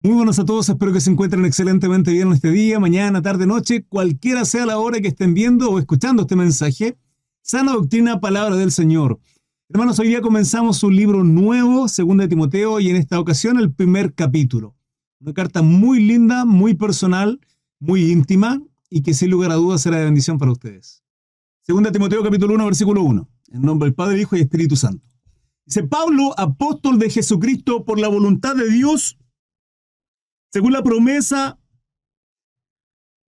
Muy buenos a todos, espero que se encuentren excelentemente bien este día, mañana, tarde, noche, cualquiera sea la hora que estén viendo o escuchando este mensaje. Sana doctrina, palabra del Señor. Hermanos, hoy día comenzamos un libro nuevo, segundo de Timoteo, y en esta ocasión el primer capítulo. Una carta muy linda, muy personal, muy íntima, y que sin lugar a dudas será de bendición para ustedes. Segunda de Timoteo capítulo 1, versículo 1. En nombre del Padre, Hijo y Espíritu Santo. Dice Pablo, apóstol de Jesucristo por la voluntad de Dios, según la promesa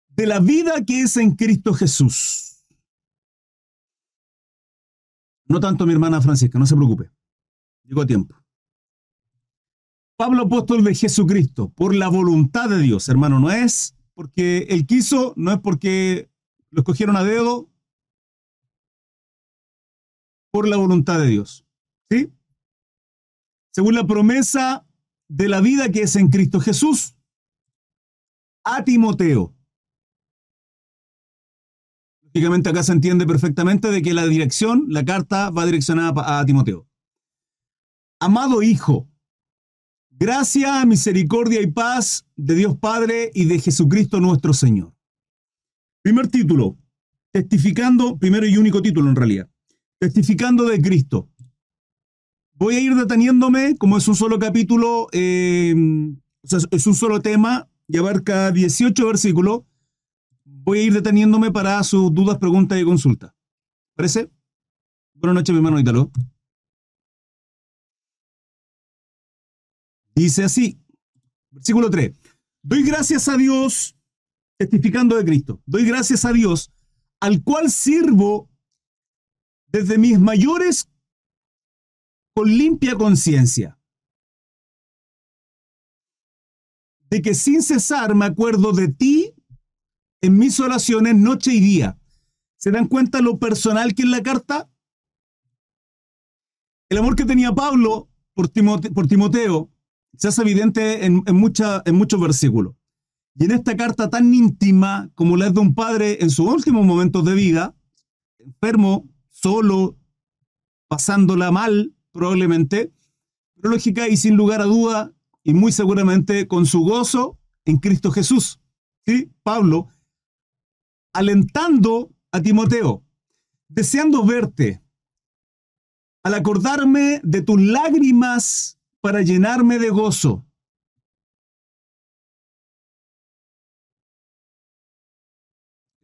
de la vida que es en Cristo Jesús. No tanto mi hermana Francisca, no se preocupe. Llegó a tiempo. Pablo apóstol de Jesucristo, por la voluntad de Dios, hermano, no es porque él quiso, no es porque lo escogieron a dedo, por la voluntad de Dios. ¿Sí? Según la promesa de la vida que es en Cristo Jesús, a Timoteo. Lógicamente acá se entiende perfectamente de que la dirección, la carta va direccionada a Timoteo. Amado Hijo, gracia, misericordia y paz de Dios Padre y de Jesucristo nuestro Señor. Primer título, testificando, primero y único título en realidad, testificando de Cristo. Voy a ir deteniéndome, como es un solo capítulo, eh, es un solo tema y abarca 18 versículos, voy a ir deteniéndome para sus dudas, preguntas y consultas. ¿Parece? Buenas noches, mi hermano Italo. Dice así, versículo 3. Doy gracias a Dios, testificando de Cristo, doy gracias a Dios, al cual sirvo desde mis mayores con limpia conciencia. De que sin cesar me acuerdo de ti en mis oraciones noche y día. ¿Se dan cuenta lo personal que es la carta? El amor que tenía Pablo por Timoteo, se hace evidente en, en muchos versículos. Y en esta carta tan íntima como la es de un padre en sus últimos momentos de vida, enfermo, solo, pasándola mal, probablemente, pero lógica y sin lugar a duda, y muy seguramente con su gozo en Cristo Jesús. ¿Sí? Pablo, alentando a Timoteo, deseando verte, al acordarme de tus lágrimas para llenarme de gozo.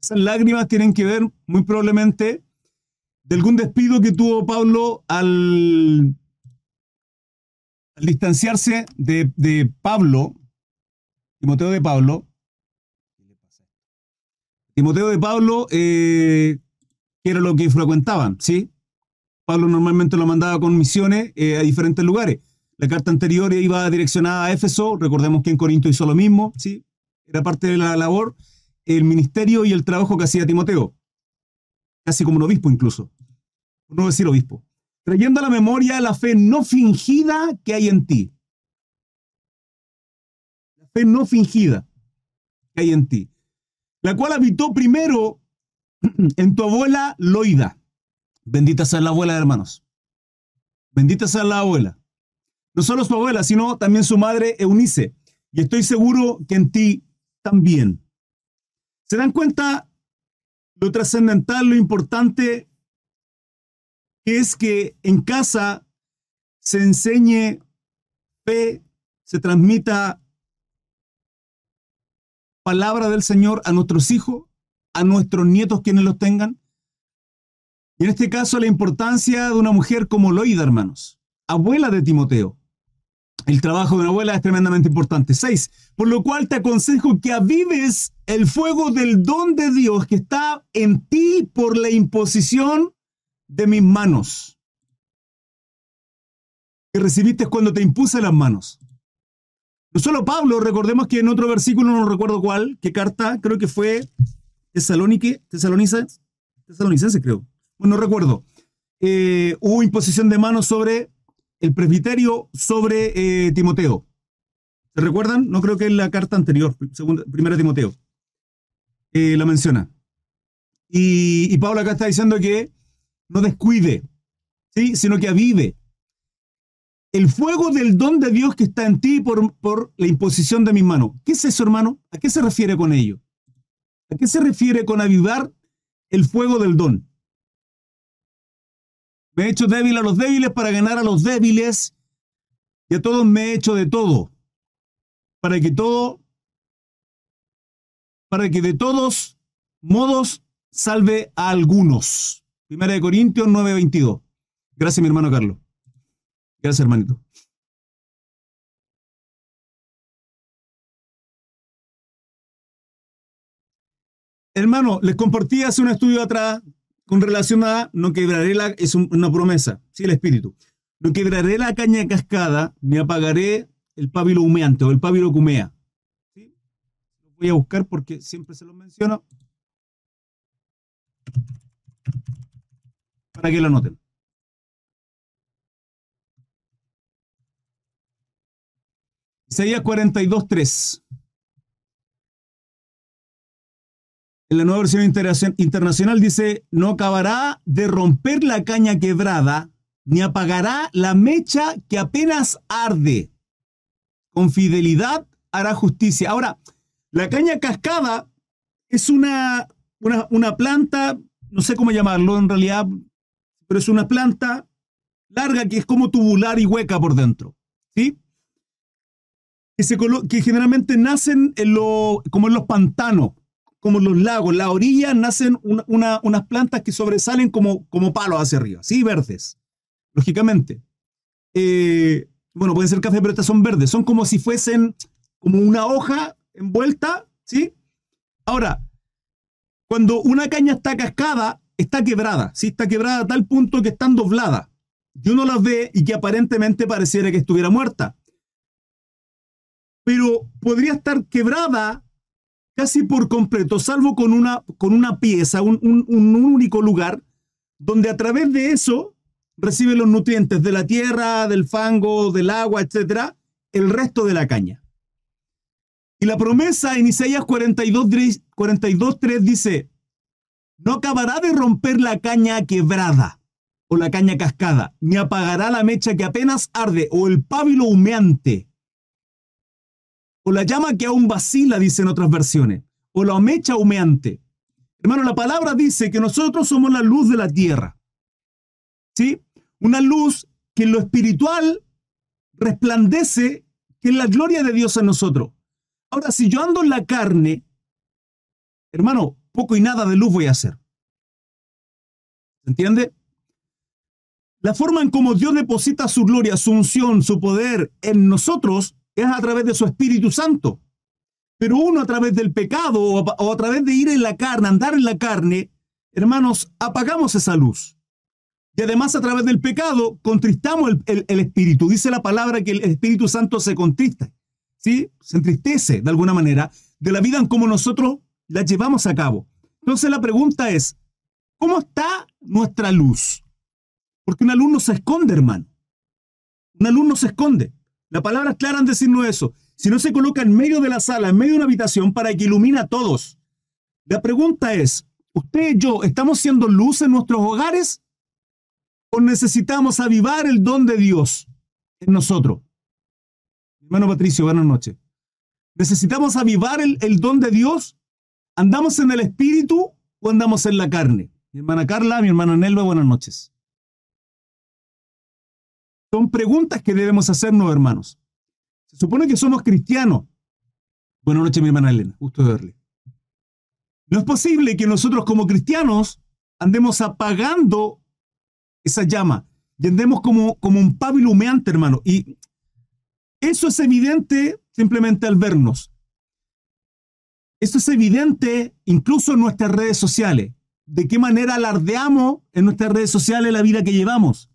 Esas lágrimas tienen que ver muy probablemente de algún despido que tuvo Pablo al, distanciarse de, Pablo, Timoteo de Pablo. Timoteo de Pablo, eh, que era lo que frecuentaban, ¿sí? Pablo normalmente lo mandaba con misiones eh, a diferentes lugares. La carta anterior iba direccionada a Éfeso, recordemos que en Corinto hizo lo mismo, ¿sí? Era parte de la labor, el ministerio y el trabajo que hacía Timoteo, casi como un obispo incluso no decir obispo, trayendo a la memoria la fe no fingida que hay en ti. La fe no fingida que hay en ti, la cual habitó primero en tu abuela Loida. Bendita sea la abuela, hermanos. Bendita sea la abuela. No solo su abuela, sino también su madre Eunice. Y estoy seguro que en ti también. ¿Se dan cuenta lo trascendental, lo importante es que en casa se enseñe fe, se transmita palabra del Señor a nuestros hijos, a nuestros nietos quienes los tengan. Y en este caso la importancia de una mujer como Loida, hermanos, abuela de Timoteo. El trabajo de una abuela es tremendamente importante. Seis, por lo cual te aconsejo que avives el fuego del don de Dios que está en ti por la imposición de mis manos que recibiste cuando te impuse las manos. No solo Pablo, recordemos que en otro versículo, no recuerdo cuál, qué carta, creo que fue Tesalónique, Tesalonicense, Tesalonicense creo, bueno, no recuerdo. Eh, hubo imposición de manos sobre el presbiterio, sobre eh, Timoteo. ¿Se recuerdan? No creo que en la carta anterior, segunda, primera Timoteo, eh, la menciona. Y, y Pablo acá está diciendo que no descuide, ¿sí? sino que avive. el fuego del don de Dios que está en ti por, por la imposición de mis manos. ¿Qué es eso, hermano? ¿A qué se refiere con ello? ¿A qué se refiere con avivar el fuego del don? Me he hecho débil a los débiles para ganar a los débiles y a todos me he hecho de todo. Para que todo, para que de todos modos salve a algunos. Primera de Corintios 9:22. Gracias, mi hermano Carlos. Gracias, hermanito. Hermano, les compartí hace un estudio atrás con relación a no quebraré la, es una promesa, sí, el espíritu. No quebraré la caña cascada, ni apagaré el pábilo humeante o el pábilo cumea. Voy a buscar porque siempre se lo menciono. Para que lo noten. Isaías 42.3. En la nueva versión internacional dice, no acabará de romper la caña quebrada, ni apagará la mecha que apenas arde. Con fidelidad hará justicia. Ahora, la caña cascada es una, una, una planta, no sé cómo llamarlo en realidad, pero es una planta larga que es como tubular y hueca por dentro. ¿Sí? que, generalmente nacen en lo, como en los pantanos, como en los lagos. La orilla nacen unas plantas que sobresalen como, como palos hacia arriba, ¿sí? Verdes, lógicamente. Eh, bueno, pueden ser café, pero estas son verdes. Son como si fuesen como una hoja envuelta, ¿sí? Ahora, cuando una caña está cascada, está quebrada, ¿sí? Está quebrada a tal punto que están dobladas. Y uno las ve y que aparentemente pareciera que estuviera muerta pero podría estar quebrada casi por completo, salvo con una, con una pieza, un, único lugar, donde a través de eso recibe los nutrientes de la tierra, del fango, del agua, etcétera, el resto de la caña. Y la promesa en Isaías 42.3 42, dice, no acabará de romper la caña quebrada o la caña cascada, ni apagará la mecha que apenas arde o el pábilo humeante o la llama que aún vacila, dicen otras versiones, o la mecha humeante. Hermano, la palabra dice que nosotros somos la luz de la tierra. ¿Sí? Una luz que en lo espiritual resplandece, que es la gloria de Dios en nosotros. Ahora, si yo ando en la carne, hermano, poco y nada de luz voy a hacer. ¿Se entiende? La forma en cómo Dios deposita su gloria, su unción, su poder en nosotros es a través de su Espíritu Santo. Pero uno a través del pecado o a, través de ir en la carne, andar en la carne, hermanos, apagamos esa luz. Y además a través del pecado contristamos el, Espíritu. Dice la palabra que el Espíritu Santo se contrista, ¿sí? Se entristece de alguna manera de la vida en cómo nosotros la llevamos a cabo. Entonces la pregunta es, ¿cómo está nuestra luz? Porque una luz no se esconde, hermano. Una luz no se esconde. La palabra es clara en decirnos eso. Si no se coloca en medio de la sala, en medio de una habitación, para que ilumine a todos. La pregunta es, ¿usted y yo estamos siendo luz en nuestros hogares? ¿O necesitamos avivar el don de Dios en nosotros? Hermano Patricio, buenas noches. ¿Necesitamos avivar el, el don de Dios? ¿Andamos en el espíritu o andamos en la carne? Mi hermana Carla, mi hermano Nelva, buenas noches. Son preguntas que debemos hacernos, hermanos. Se supone que somos cristianos. Buenas noches, mi hermana Elena. Gusto de verle. No es posible que nosotros como cristianos andemos apagando esa llama y andemos como, como un pábilo humeante, hermano. Y eso es evidente simplemente al vernos. Eso es evidente incluso en nuestras redes sociales. De qué manera alardeamos en nuestras redes sociales la vida que llevamos.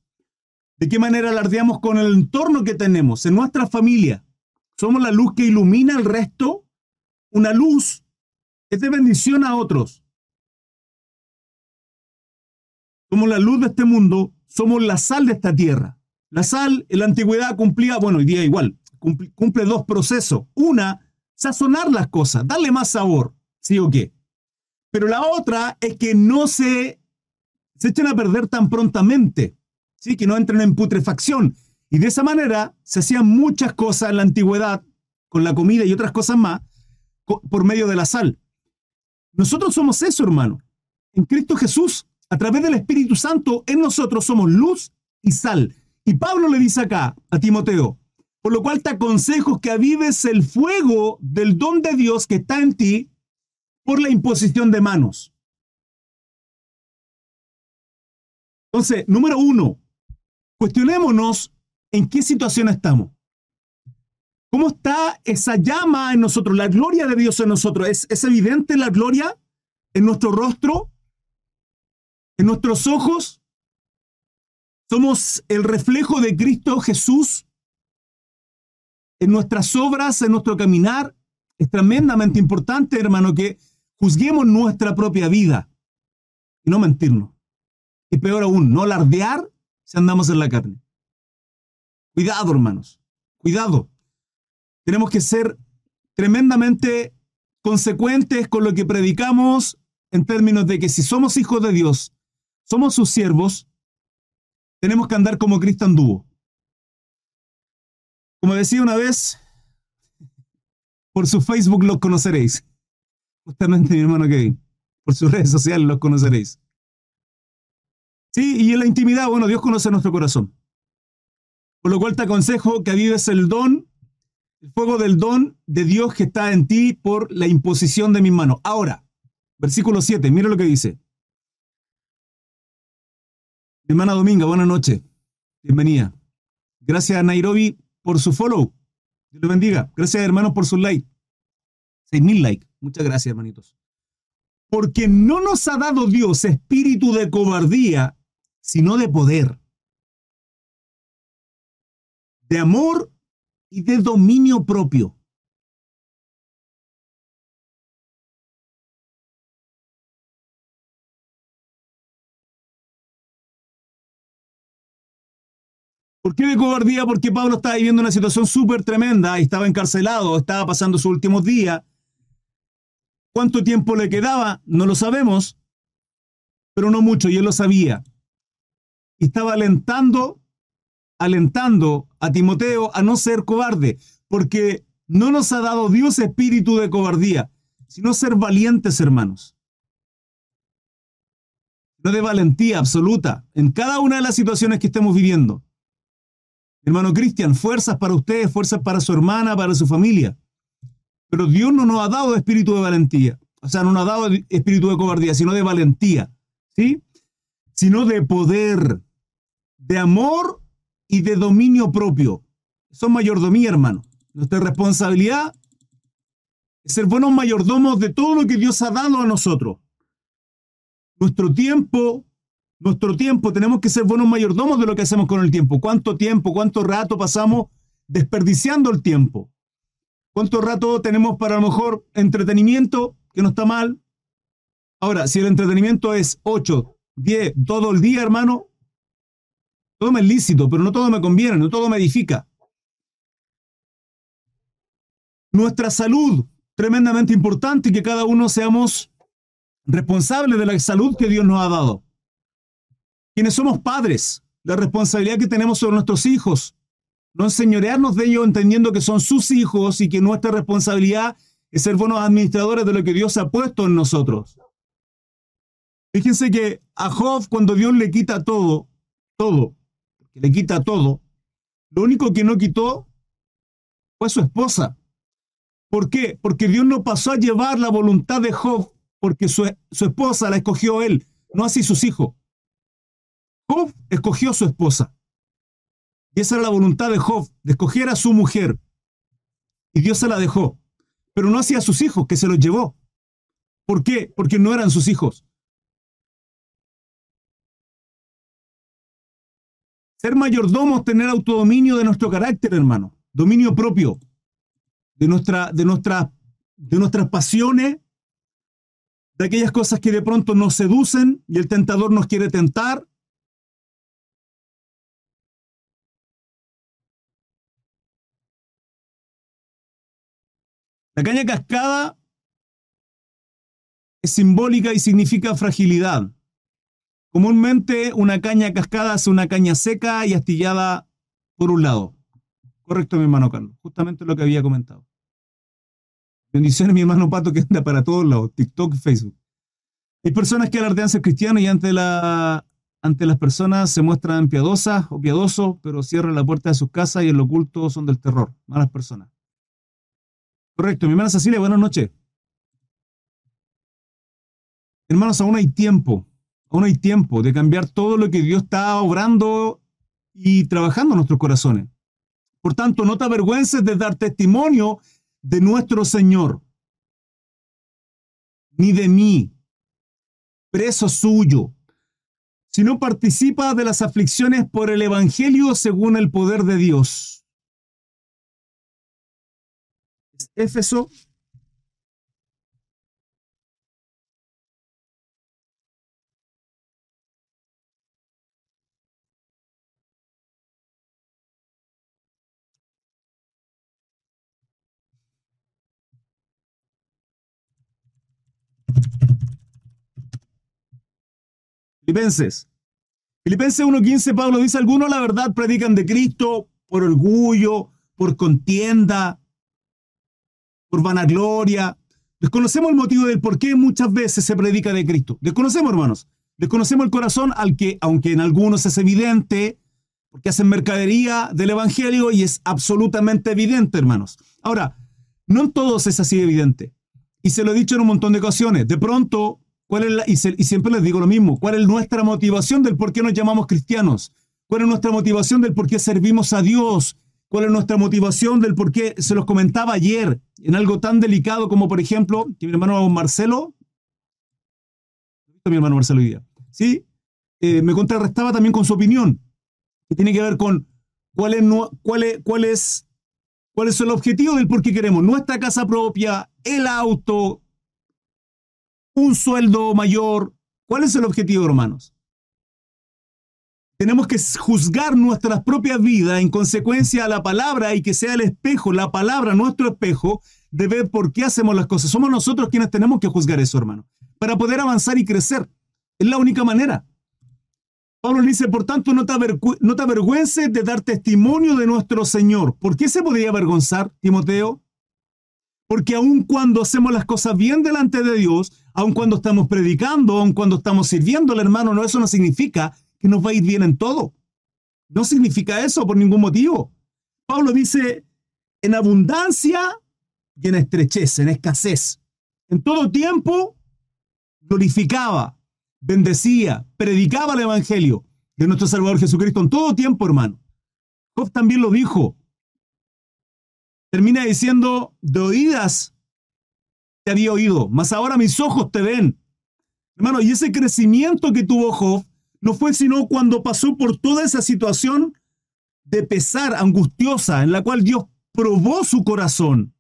¿De qué manera alardeamos con el entorno que tenemos, en nuestra familia? ¿Somos la luz que ilumina el resto? Una luz es de bendición a otros. Somos la luz de este mundo, somos la sal de esta tierra. La sal en la antigüedad cumplía, bueno, hoy día igual, cumple, cumple dos procesos. Una, sazonar las cosas, darle más sabor, ¿sí o qué? Pero la otra es que no se, se echen a perder tan prontamente que no entren en putrefacción. Y de esa manera se hacían muchas cosas en la antigüedad, con la comida y otras cosas más, por medio de la sal. Nosotros somos eso, hermano. En Cristo Jesús, a través del Espíritu Santo, en nosotros somos luz y sal. Y Pablo le dice acá a Timoteo, por lo cual te aconsejo que avives el fuego del don de Dios que está en ti por la imposición de manos. Entonces, número uno, cuestionémonos en qué situación estamos. ¿Cómo está esa llama en nosotros, la gloria de Dios en nosotros? ¿Es, ¿Es, evidente la gloria en nuestro rostro? ¿En nuestros ojos? ¿Somos el reflejo de Cristo Jesús? ¿En nuestras obras, en nuestro caminar? Es tremendamente importante, hermano, que juzguemos nuestra propia vida y no mentirnos. Y peor aún, no alardear si andamos en la carne. Cuidado, hermanos. Cuidado. Tenemos que ser tremendamente consecuentes con lo que predicamos en términos de que si somos hijos de Dios, somos sus siervos, tenemos que andar como Cristo anduvo. Como decía una vez, por su Facebook los conoceréis. Justamente mi hermano Kevin. Por sus redes sociales los conoceréis. Sí, y en la intimidad, bueno, Dios conoce nuestro corazón. Por lo cual te aconsejo que avives el don, el fuego del don de Dios que está en ti por la imposición de mis manos. Ahora, versículo 7, mira lo que dice. Mi hermana Dominga, buenas noches. Bienvenida. Gracias Nairobi por su follow. Dios le bendiga. Gracias, hermanos, por su like. 6.000 likes. Muchas gracias, hermanitos. Porque no nos ha dado Dios espíritu de cobardía, sino de poder de amor y de dominio propio. ¿Por qué de cobardía? Porque Pablo estaba viviendo una situación súper tremenda, estaba encarcelado, estaba pasando sus últimos días. ¿Cuánto tiempo le quedaba? No lo sabemos, pero no mucho, y él lo sabía. Y estaba alentando alentando a Timoteo a no ser cobarde, porque no nos ha dado Dios espíritu de cobardía, sino ser valientes, hermanos. No de valentía absoluta en cada una de las situaciones que estemos viviendo. Hermano Cristian, fuerzas para ustedes, fuerzas para su hermana, para su familia. Pero Dios no nos ha dado espíritu de valentía. O sea, no nos ha dado espíritu de cobardía, sino de valentía. ¿Sí? Sino de poder, de amor y de dominio propio. Son mayordomía, hermano. Nuestra responsabilidad es ser buenos mayordomos de todo lo que Dios ha dado a nosotros. Nuestro tiempo, nuestro tiempo, tenemos que ser buenos mayordomos de lo que hacemos con el tiempo. ¿Cuánto tiempo, cuánto rato pasamos desperdiciando el tiempo? ¿Cuánto rato tenemos para a lo mejor entretenimiento, que no está mal? Ahora, si el entretenimiento es 8, 10, todo el día, hermano, todo me es lícito, pero no todo me conviene, no todo me edifica. Nuestra salud, tremendamente importante que cada uno seamos responsables de la salud que Dios nos ha dado. Quienes somos padres, la responsabilidad que tenemos sobre nuestros hijos, no enseñorearnos de ellos entendiendo que son sus hijos y que nuestra responsabilidad es ser buenos administradores de lo que Dios ha puesto en nosotros. Fíjense que a Job, cuando Dios le quita todo, todo, le quita todo, lo único que no quitó fue su esposa. ¿Por qué? Porque Dios no pasó a llevar la voluntad de Job porque su esposa la escogió él, no así sus hijos. Job escogió su esposa. Y esa era la voluntad de Job, de escoger a su mujer. Y Dios se la dejó. Pero no hacía sus hijos, que se los llevó. ¿Por qué? Porque no eran sus hijos. Ser mayordomos, tener autodominio de nuestro carácter, hermano. Dominio propio de, nuestra, de, nuestra, de nuestras pasiones, de aquellas cosas que de pronto nos seducen y el tentador nos quiere tentar. La caña cascada es simbólica y significa fragilidad. Comúnmente una caña cascada es una caña seca y astillada por un lado. Correcto, mi hermano Carlos. Justamente lo que había comentado. Bendiciones, mi hermano Pato, que anda para todos lados, TikTok y Facebook. Hay personas que alardean ser cristianos y ante, ante las personas se muestran piadosas o piadosos, pero cierran la puerta de sus casas y en lo oculto son del terror. Malas personas. Correcto, mi hermana Cecilia, buenas noches. Hermanos, aún hay tiempo, aún hay tiempo de cambiar todo lo que Dios está obrando y trabajando en nuestros corazones. Por tanto, no te avergüences de dar testimonio de nuestro Señor, ni de mí, preso suyo, sino participa de las aflicciones por el Evangelio según el poder de Dios. Éfeso Filipenses. Filipenses 1.15, Pablo dice, algunos la verdad predican de Cristo por orgullo, por contienda, por vanagloria. Desconocemos el motivo del por qué muchas veces se predica de Cristo. Desconocemos, hermanos. Desconocemos el corazón al que, aunque en algunos es evidente, porque hacen mercadería del Evangelio y es absolutamente evidente, hermanos. Ahora, no en todos es así evidente. Y se lo he dicho en un montón de ocasiones. De pronto, ¿Cuál es la, y, siempre les digo lo mismo, ¿cuál es nuestra motivación del por qué nos llamamos cristianos? ¿Cuál es nuestra motivación del por qué servimos a Dios? ¿Cuál es nuestra motivación del por qué se los comentaba ayer en algo tan delicado como, por ejemplo, que mi hermano Marcelo, mi hermano Marcelo hoy día, ¿sí? Eh, me contrarrestaba también con su opinión, que tiene que ver con cuál es, cuál es, cuál es, cuál es el objetivo del por qué queremos nuestra casa propia, el auto, un sueldo mayor. ¿Cuál es el objetivo, hermanos? Tenemos que juzgar nuestras propias vidas en consecuencia a la palabra y que sea el espejo, la palabra, nuestro espejo, de ver por qué hacemos las cosas. Somos nosotros quienes tenemos que juzgar eso, hermano, para poder avanzar y crecer. Es la única manera. Pablo dice, por tanto, no te, no avergüences de dar testimonio de nuestro Señor. ¿Por qué se podría avergonzar, Timoteo? Porque aun cuando hacemos las cosas bien delante de Dios, aun cuando estamos predicando, aun cuando estamos sirviendo hermano, no, eso no significa que nos va a ir bien en todo. No significa eso por ningún motivo. Pablo dice, en abundancia y en estrechez, en escasez. En todo tiempo glorificaba, bendecía, predicaba el Evangelio de nuestro Salvador Jesucristo en todo tiempo, hermano. Job también lo dijo termina diciendo, de oídas te había oído, mas ahora mis ojos te ven. Hermano, y ese crecimiento que tuvo Job no fue sino cuando pasó por toda esa situación de pesar angustiosa en la cual Dios probó su corazón.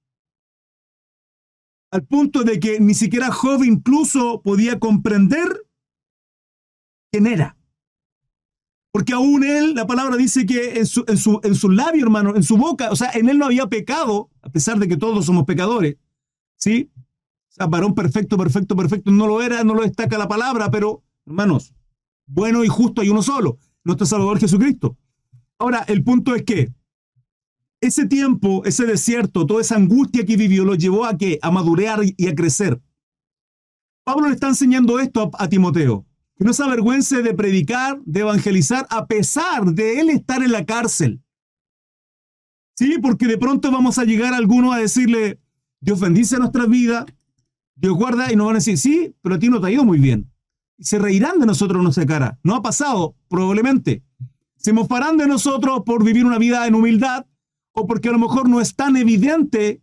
Al punto de que ni siquiera Job incluso podía comprender quién era. Porque aún él, la palabra dice que en su, en, su, en su labio, hermano, en su boca, o sea, en él no había pecado, a pesar de que todos somos pecadores. ¿Sí? O sea, varón perfecto, perfecto, perfecto, no lo era, no lo destaca la palabra, pero, hermanos, bueno y justo hay uno solo, nuestro Salvador Jesucristo. Ahora, el punto es que ese tiempo, ese desierto, toda esa angustia que vivió, lo llevó a qué? A madurear y a crecer. Pablo le está enseñando esto a Timoteo que no se avergüence de predicar, de evangelizar, a pesar de él estar en la cárcel. Sí, porque de pronto vamos a llegar a algunos a decirle, Dios bendice nuestra vida, Dios guarda, y nos van a decir, sí, pero a ti no te ha ido muy bien. Se reirán de nosotros en nuestra cara. No ha pasado, probablemente. Se mofarán de nosotros por vivir una vida en humildad o porque a lo mejor no es tan evidente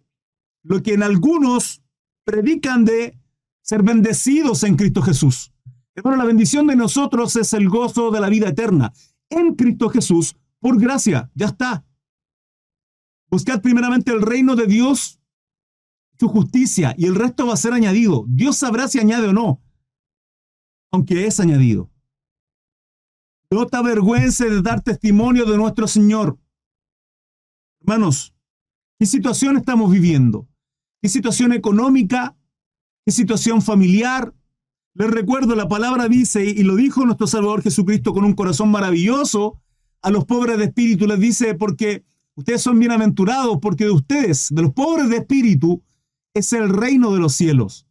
lo que en algunos predican de ser bendecidos en Cristo Jesús. Hermano, la bendición de nosotros es el gozo de la vida eterna en Cristo Jesús por gracia. Ya está. Buscad primeramente el reino de Dios, su justicia, y el resto va a ser añadido. Dios sabrá si añade o no, aunque es añadido. No te avergüences de dar testimonio de nuestro Señor. Hermanos, ¿qué situación estamos viviendo? ¿Qué situación económica? ¿Qué situación familiar? Les recuerdo, la palabra dice, y lo dijo nuestro Salvador Jesucristo con un corazón maravilloso, a los pobres de espíritu, les dice, porque ustedes son bienaventurados, porque de ustedes, de los pobres de espíritu, es el reino de los cielos.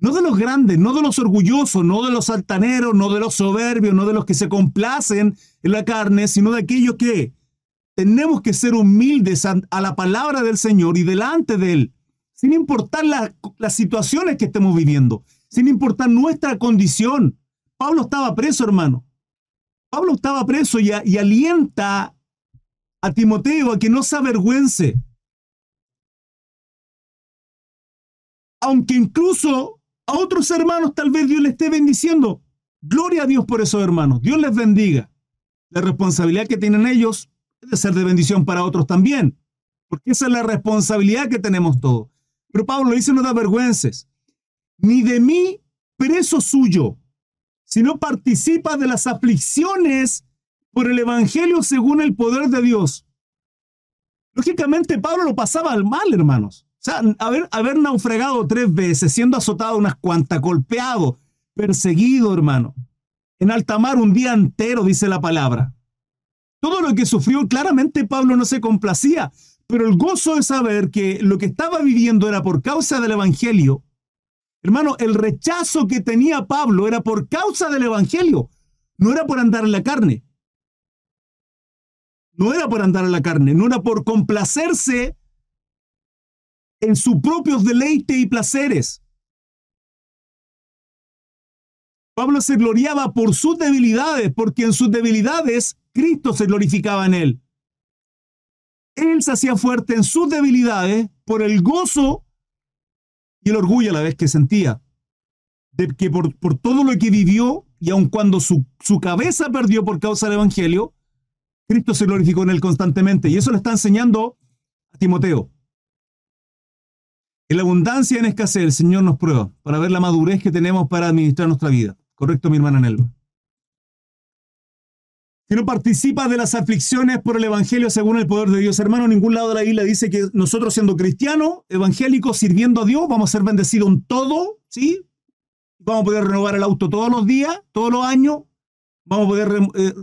No de los grandes, no de los orgullosos, no de los altaneros, no de los soberbios, no de los que se complacen en la carne, sino de aquellos que tenemos que ser humildes a, la palabra del Señor y delante de Él, sin importar las situaciones que estemos viviendo, sin importar nuestra condición. Pablo estaba preso, hermano. Pablo estaba preso y, y alienta a Timoteo a que no se avergüence. Aunque incluso a otros hermanos tal vez Dios le esté bendiciendo. Gloria a Dios por esos hermanos. Dios les bendiga. La responsabilidad que tienen ellos es de ser de bendición para otros también. Porque esa es la responsabilidad que tenemos todos. Pero Pablo dice, no da avergüences. Ni de mí preso suyo, sino participa de las aflicciones por el Evangelio según el poder de Dios. Lógicamente Pablo lo pasaba al mal, hermanos. O sea, haber, naufragado tres veces, siendo azotado unas cuantas, golpeado, perseguido, hermano. En alta mar un día entero, dice la palabra. Todo lo que sufrió, claramente Pablo no se complacía, pero el gozo de saber que lo que estaba viviendo era por causa del Evangelio. Hermano, el rechazo que tenía Pablo era por causa del Evangelio, no era por andar en la carne. No era por andar en la carne, no era por complacerse en sus propios deleites y placeres. Pablo se gloriaba por sus debilidades, porque en sus debilidades Cristo se glorificaba en él. Él se hacía fuerte en sus debilidades por el gozo y el orgullo a la vez que sentía. De que por, por todo lo que vivió, y aun cuando su, su cabeza perdió por causa del Evangelio, Cristo se glorificó en él constantemente. Y eso le está enseñando a Timoteo. En la abundancia y en escasez, el Señor nos prueba para ver la madurez que tenemos para administrar nuestra vida. ¿Correcto, mi hermana Nelva? Si no participa de las aflicciones por el Evangelio según el poder de Dios, hermano, en ningún lado de la Biblia dice que nosotros siendo cristianos, evangélicos, sirviendo a Dios, vamos a ser bendecidos en todo, ¿sí? Vamos a poder renovar el auto todos los días, todos los años, vamos a poder eh,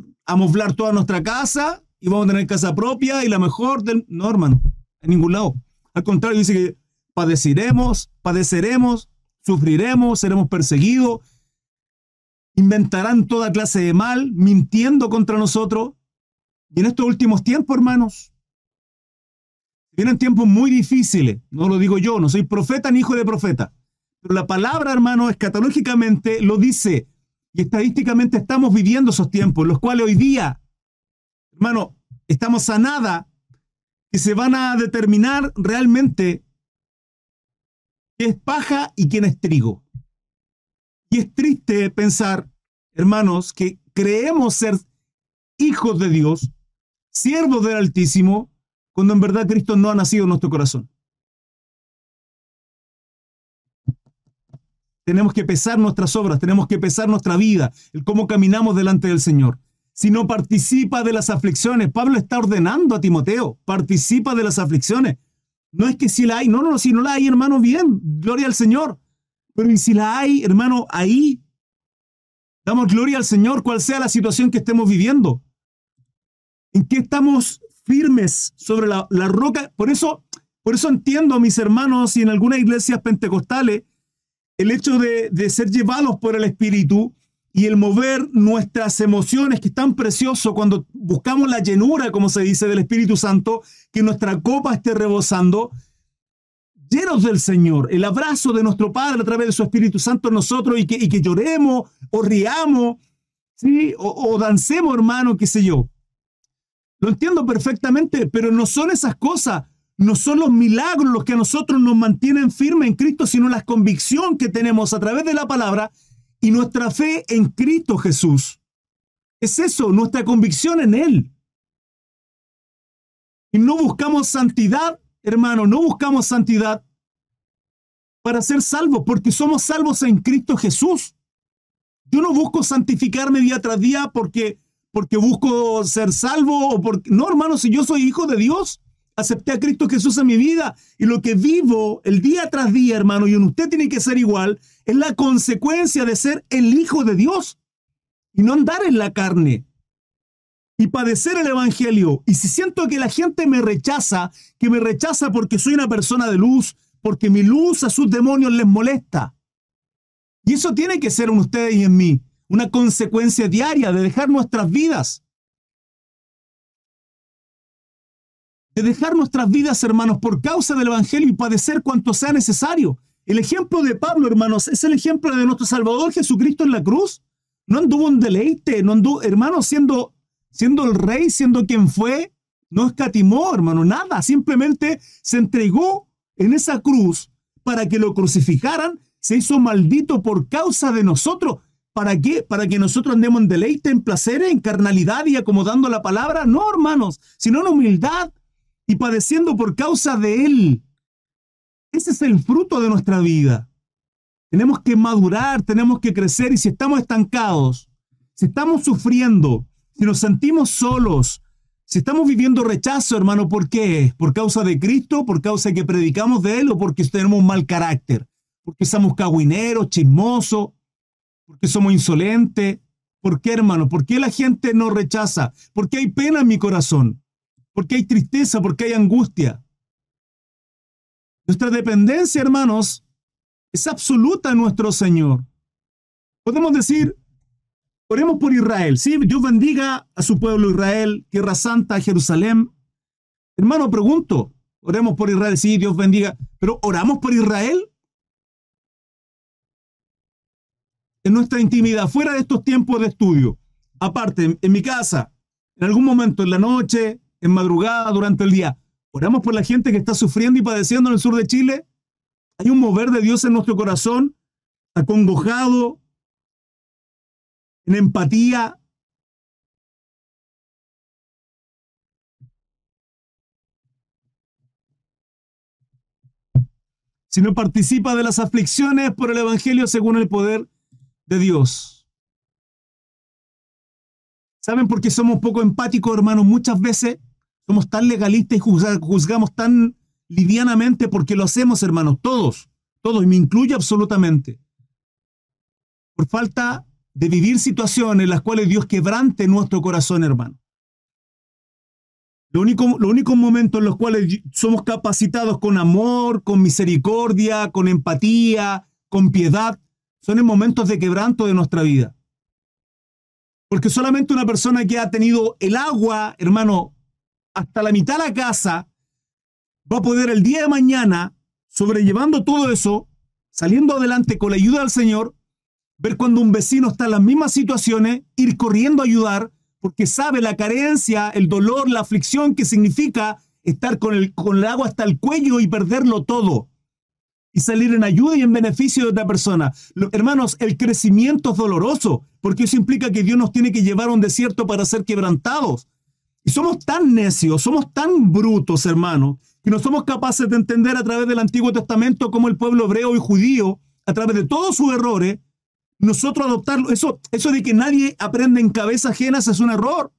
toda nuestra casa y vamos a tener casa propia y la mejor del... No, hermano, en ningún lado. Al contrario, dice que padeceremos, padeceremos, sufriremos, seremos perseguidos, inventarán toda clase de mal, mintiendo contra nosotros. Y en estos últimos tiempos, hermanos, vienen tiempos muy difíciles, no lo digo yo, no soy profeta ni hijo de profeta, pero la palabra, hermano, escatológicamente lo dice, y estadísticamente estamos viviendo esos tiempos, los cuales hoy día, hermano, estamos a nada se van a determinar realmente qué es paja y quién es trigo. Y es triste pensar, hermanos, que creemos ser hijos de Dios, siervos del Altísimo, cuando en verdad Cristo no ha nacido en nuestro corazón. Tenemos que pesar nuestras obras, tenemos que pesar nuestra vida, el cómo caminamos delante del Señor. Si no participa de las aflicciones, Pablo está ordenando a Timoteo, participa de las aflicciones. No es que si la hay, no, no, si no la hay, hermano, bien, gloria al Señor. Pero si la hay, hermano, ahí damos gloria al Señor, cual sea la situación que estemos viviendo. ¿En qué estamos firmes sobre la, roca? Por eso, por eso entiendo, mis hermanos, y en algunas iglesias pentecostales, el hecho de, de ser llevados por el Espíritu y el mover nuestras emociones, que es tan precioso cuando buscamos la llenura, como se dice, del Espíritu Santo, que nuestra copa esté rebosando, llenos del Señor, el abrazo de nuestro Padre a través de su Espíritu Santo en nosotros y que, y que lloremos o riamos, ¿sí? O, o dancemos, hermano, qué sé yo. Lo entiendo perfectamente, pero no son esas cosas, no son los milagros los que a nosotros nos mantienen firmes en Cristo, sino la convicción que tenemos a través de la palabra y nuestra fe en Cristo Jesús. Es eso, nuestra convicción en Él. Y no buscamos santidad, hermano, no buscamos santidad para ser salvos, porque somos salvos en Cristo Jesús. Yo no busco santificarme día tras día porque, porque busco ser salvo o porque... No, hermano, si yo soy hijo de Dios, acepté a Cristo Jesús en mi vida y lo que vivo el día tras día, hermano, y usted tiene que ser igual, es la consecuencia de ser el hijo de Dios y no andar en la carne. y padecer el Evangelio, y si siento que la gente me rechaza, que me rechaza porque soy una persona de luz, porque mi luz a sus demonios les molesta. Y eso tiene que ser en ustedes y en mí, una consecuencia diaria de dejar nuestras vidas. De dejar nuestras vidas, hermanos, por causa del Evangelio y padecer cuanto sea necesario. El ejemplo de Pablo, hermanos, es el ejemplo de nuestro Salvador Jesucristo en la cruz. No anduvo en deleite, no anduvo, hermanos, siendo siendo el rey, siendo quien fue, no escatimó, hermano, nada, simplemente se entregó en esa cruz para que lo crucificaran, se hizo maldito por causa de nosotros. ¿Para qué? ¿Para que nosotros andemos en deleite, en placeres, en carnalidad y acomodando la palabra? No, hermanos, sino en humildad y padeciendo por causa de Él. Ese es el fruto de nuestra vida. Tenemos que madurar, tenemos que crecer y si estamos estancados, si estamos sufriendo, si nos sentimos solos, si estamos viviendo rechazo, hermano, ¿por qué? ¿Por causa de Cristo? ¿Por causa de que predicamos de Él? ¿O porque tenemos un mal carácter? ¿Porque somos cagüineros, chismosos? ¿Porque somos insolentes? ¿Por qué, hermano? ¿Por qué la gente nos rechaza? ¿Por qué hay pena en mi corazón? ¿Por qué hay tristeza? ¿Por qué hay angustia? Nuestra dependencia, hermanos, es absoluta en nuestro Señor. Podemos decir, Oremos por Israel. Sí, Dios bendiga a su pueblo Israel, Tierra Santa, Jerusalén. Hermano, pregunto, oremos por Israel. Sí, Dios bendiga. Pero ¿oramos por Israel? En nuestra intimidad, fuera de estos tiempos de estudio. Aparte, en, mi casa, en algún momento, en la noche, en madrugada, durante el día. ¿Oramos por la gente que está sufriendo y padeciendo en el sur de Chile? Hay un mover de Dios en nuestro corazón, acongojado, en empatía. Si no participa de las aflicciones por el Evangelio según el poder de Dios. ¿Saben por qué somos poco empáticos, hermanos? Muchas veces somos tan legalistas y juzgamos tan livianamente porque lo hacemos, hermanos, todos, todos, y me incluye absolutamente. Por falta de vivir situaciones en las cuales Dios quebrante nuestro corazón, hermano. Lo único, lo único momento en los cuales somos capacitados con amor, con misericordia, con empatía, con piedad, son en momentos de quebranto de nuestra vida. Porque solamente una persona que ha tenido el agua, hermano, hasta la mitad de la casa, va a poder el día de mañana, sobrellevando todo eso, saliendo adelante con la ayuda del Señor, ver cuando un vecino está en las mismas situaciones, ir corriendo a ayudar, porque sabe la carencia, el dolor, la aflicción que significa estar con el, con el agua hasta el cuello y perderlo todo. Y salir en ayuda y en beneficio de otra persona. hermanos, el crecimiento es doloroso, porque eso implica que Dios nos tiene que llevar a un desierto para ser quebrantados. Y somos tan necios, somos tan brutos, hermanos, que no somos capaces de entender a través del Antiguo Testamento cómo el pueblo hebreo y judío, a través de todos sus errores, nosotros adoptarlo. Eso, eso de que nadie aprende en cabeza ajena es un error.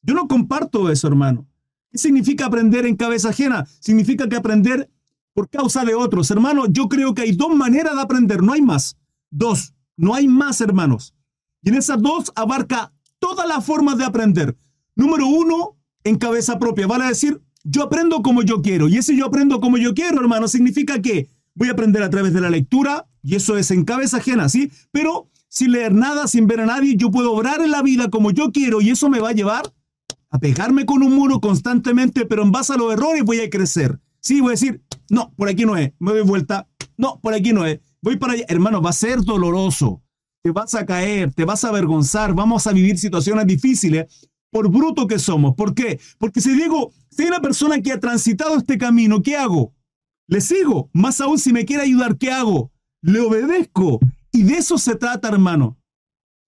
Yo no comparto eso, hermano. ¿Qué significa aprender en cabeza ajena? Significa que aprender por causa de otros. Hermano, yo creo que hay dos maneras de aprender, no hay más. Dos, no hay más, hermanos. Y en esas dos abarca todas las formas de aprender. Número uno, en cabeza propia. Vale decir, yo aprendo como yo quiero. Y ese yo aprendo como yo quiero, hermano, significa que voy a aprender a través de la lectura, y eso es en cabeza ajena, ¿sí? Pero sin leer nada, sin ver a nadie, yo puedo obrar en la vida como yo quiero y eso me va a llevar a pegarme con un muro constantemente, pero en base a los errores voy a crecer. Sí, voy a decir, no, por aquí no es, me doy vuelta, no, por aquí no es, voy para allá. Hermano, va a ser doloroso, te vas a caer, te vas a avergonzar, vamos a vivir situaciones difíciles por bruto que somos. ¿Por qué? Porque si digo, si hay una persona que ha transitado este camino, ¿qué hago? Le sigo. Más aún, si me quiere ayudar, ¿qué hago? le obedezco. Y de eso se trata, hermano.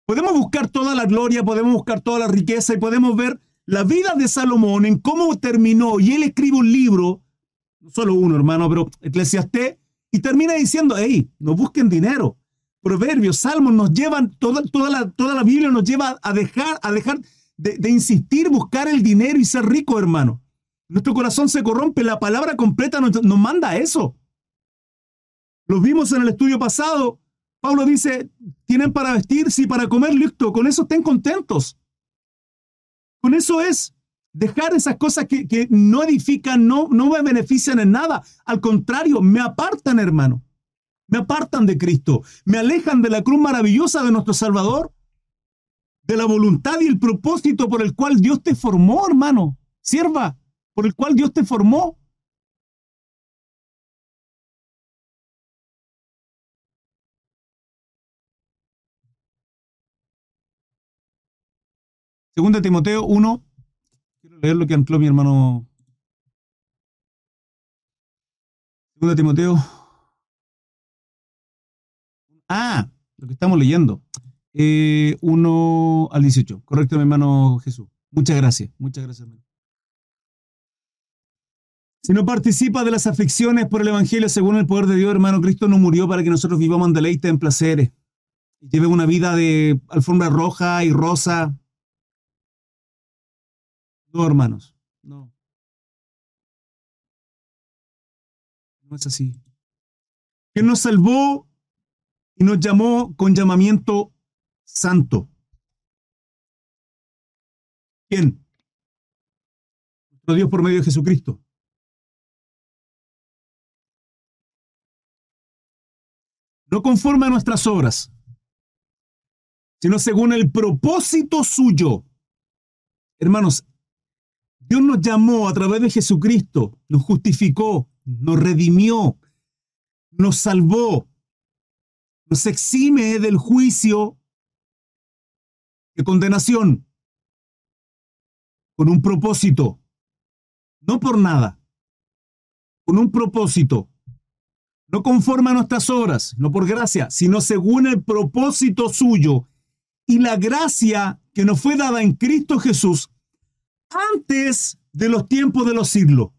Podemos buscar toda la gloria, podemos buscar toda la riqueza y podemos ver la vida de Salomón en cómo terminó. Y él escribe un libro, no solo uno, hermano, pero Eclesiastés, y termina diciendo, hey, no busquen dinero. Proverbios, Salmos nos llevan, toda, toda, la, toda la Biblia nos lleva a dejar, a dejar de, insistir, buscar el dinero y ser rico, hermano. Nuestro corazón se corrompe, la palabra completa nos, nos manda eso. Los vimos en el estudio pasado. Pablo dice, tienen para vestir, sí, para comer, listo, con eso estén contentos. Con eso es dejar esas cosas que, que no edifican, no, no me benefician en nada. Al contrario, me apartan, hermano. Me apartan de Cristo. Me alejan de la cruz maravillosa de nuestro Salvador. De la voluntad y el propósito por el cual Dios te formó, hermano. Sierva, por el cual Dios te formó. Segunda Timoteo 1. Quiero leer lo que ancló mi hermano. Segunda Timoteo. Ah, lo que estamos leyendo. Eh, 1 al 18. Correcto, mi hermano Jesús. Muchas gracias. Muchas gracias, hermano. Si no participa de las aflicciones por el Evangelio según el poder de Dios, hermano, Cristo no murió para que nosotros vivamos en deleite, en placeres. Lleve una vida de alfombra roja y rosa, no, hermanos, no. No es así. Que nos salvó y nos llamó con llamamiento santo. ¿Quién? Nuestro Dios por medio de Jesucristo. No conforme a nuestras obras, sino según el propósito suyo. Hermanos, Dios nos llamó a través de Jesucristo, nos justificó, nos redimió, nos salvó, nos exime del juicio de condenación con un propósito, no por nada, con un propósito, no conforme a nuestras obras, no por gracia, sino según el propósito suyo y la gracia que nos fue dada en Cristo Jesús antes de los tiempos de los siglos.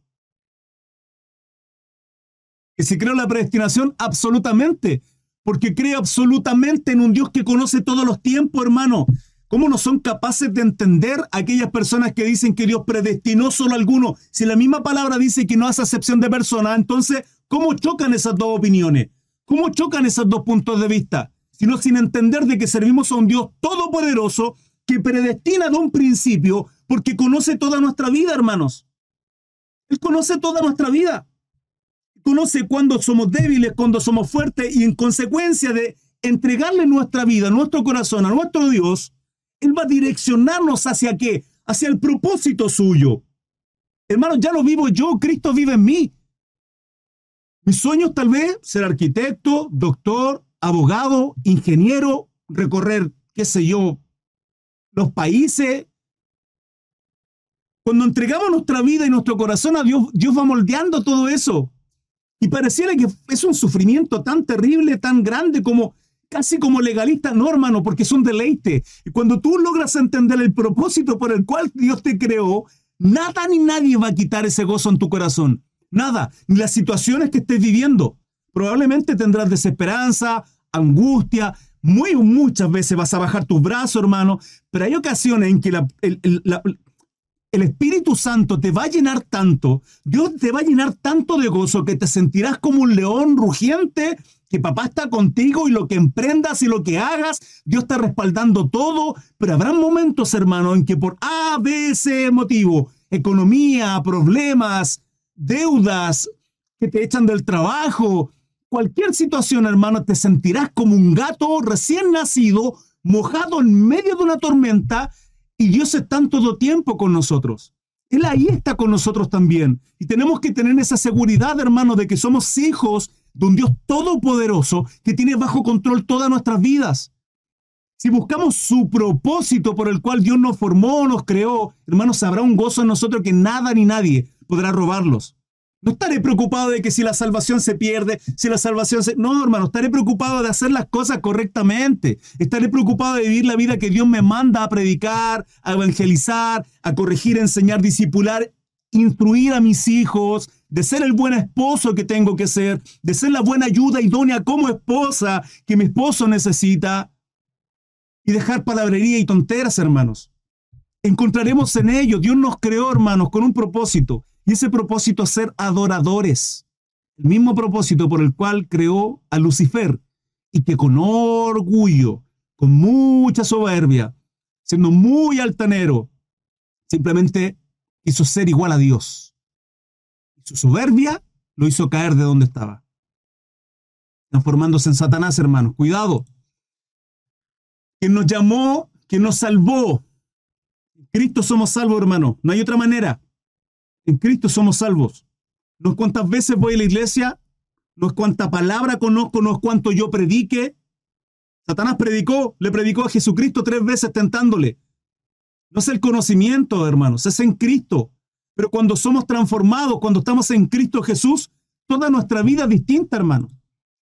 ¿Que se creó la predestinación? Absolutamente, porque cree absolutamente en un Dios que conoce todos los tiempos, hermano. ¿Cómo no son capaces de entender aquellas personas que dicen que Dios predestinó solo a alguno? Si la misma palabra dice que no hace excepción de personas, entonces, ¿cómo chocan esas dos opiniones? ¿Cómo chocan esos dos puntos de vista? Sino sin entender de que servimos a un Dios todopoderoso que predestina de un principio porque conoce toda nuestra vida, hermanos. Él conoce toda nuestra vida. Conoce cuando somos débiles, cuando somos fuertes y en consecuencia de entregarle nuestra vida, nuestro corazón a nuestro Dios, Él va a direccionarnos hacia qué? Hacia el propósito suyo. Hermanos, ya lo vivo yo, Cristo vive en mí. Mis sueños tal vez ser arquitecto, doctor, abogado, ingeniero, recorrer, qué sé yo, los países, cuando entregamos nuestra vida y nuestro corazón a Dios, Dios va moldeando todo eso. Y pareciera que es un sufrimiento tan terrible, tan grande como casi como legalista. No, hermano, porque es un deleite. Y cuando tú logras entender el propósito por el cual Dios te creó, nada ni nadie va a quitar ese gozo en tu corazón. Nada, ni las situaciones que estés viviendo. Probablemente tendrás desesperanza, angustia, muy muchas veces vas a bajar tus brazos, hermano, pero hay ocasiones en que el, el Espíritu Santo te va a llenar tanto, Dios te va a llenar tanto de gozo que te sentirás como un león rugiente, que papá está contigo y lo que emprendas y lo que hagas, Dios está respaldando todo, pero habrá momentos, hermano, en que por A, B, C motivo, economía, problemas, deudas, que te echan del trabajo, cualquier situación, hermano, te sentirás como un gato recién nacido, mojado en medio de una tormenta, y Dios está todo tiempo con nosotros. Él ahí está con nosotros también. Y tenemos que tener esa seguridad, hermano, de que somos hijos de un Dios todopoderoso que tiene bajo control todas nuestras vidas. Si buscamos su propósito por el cual Dios nos formó, nos creó, hermanos, habrá un gozo en nosotros que nada ni nadie podrá robarlos. No estaré preocupado de que si la salvación se pierde, si la salvación se... No, hermano, estaré preocupado de hacer las cosas correctamente. Estaré preocupado de vivir la vida que Dios me manda a predicar, a evangelizar, a corregir, enseñar, discipular, instruir a mis hijos, de ser el buen esposo que tengo que ser, de ser la buena ayuda idónea como esposa que mi esposo necesita. Y dejar palabrería y tonteras, hermanos. Encontraremos en ello. Dios nos creó, hermanos, con un propósito y ese propósito es ser adoradores. El mismo propósito por el cual creó a Lucifer y que con orgullo, con mucha soberbia, siendo muy altanero, Simplemente quiso ser igual a Dios. Su soberbia lo hizo caer de donde estaba. Transformándose en Satanás, hermanos. Cuidado. Quien nos llamó, quien nos salvó. En Cristo somos salvos, hermano. No hay otra manera. En Cristo somos salvos. No es cuántas veces voy a la iglesia, no es cuánta palabra conozco, no es cuánto yo predique. Satanás predicó, le predicó a Jesucristo tres veces tentándole. No es el conocimiento, hermanos, es en Cristo. Pero cuando somos transformados, cuando estamos en Cristo Jesús, toda nuestra vida es distinta, hermanos.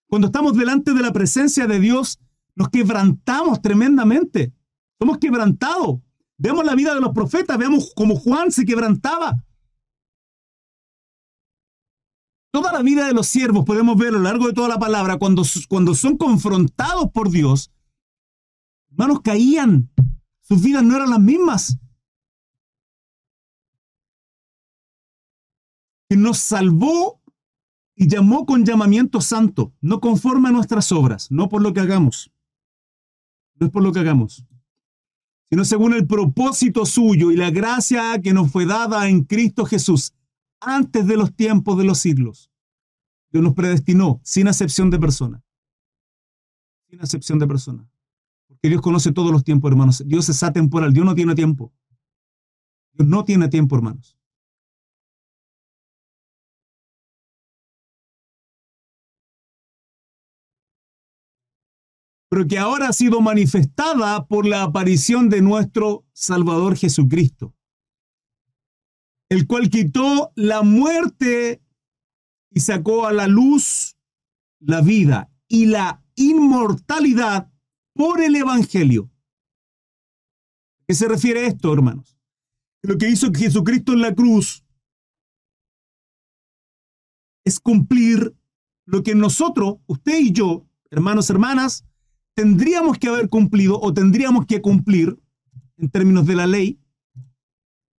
Cuando estamos delante de la presencia de Dios, nos quebrantamos tremendamente. Somos quebrantados. Vemos la vida de los profetas, veamos cómo Juan se quebrantaba. Toda la vida de los siervos podemos ver a lo largo de toda la palabra, cuando, cuando son confrontados por Dios, hermanos, caían. Sus vidas no eran las mismas. Que nos salvó y llamó con llamamiento santo, no conforme a nuestras obras, no por lo que hagamos. No es por lo que hagamos, sino según el propósito suyo y la gracia que nos fue dada en Cristo Jesús antes de los tiempos de los siglos. Dios nos predestinó sin acepción de persona. Sin acepción de persona. Porque Dios conoce todos los tiempos, hermanos. Dios es atemporal. Dios no tiene tiempo. Dios no tiene tiempo, hermanos. Pero que ahora ha sido manifestada por la aparición de nuestro Salvador Jesucristo, el cual quitó la muerte y sacó a la luz la vida y la inmortalidad por el Evangelio. ¿A qué se refiere esto, hermanos? Lo que hizo Jesucristo en la cruz es cumplir lo que nosotros, usted y yo, hermanos, hermanas, tendríamos que haber cumplido o tendríamos que cumplir en términos de la ley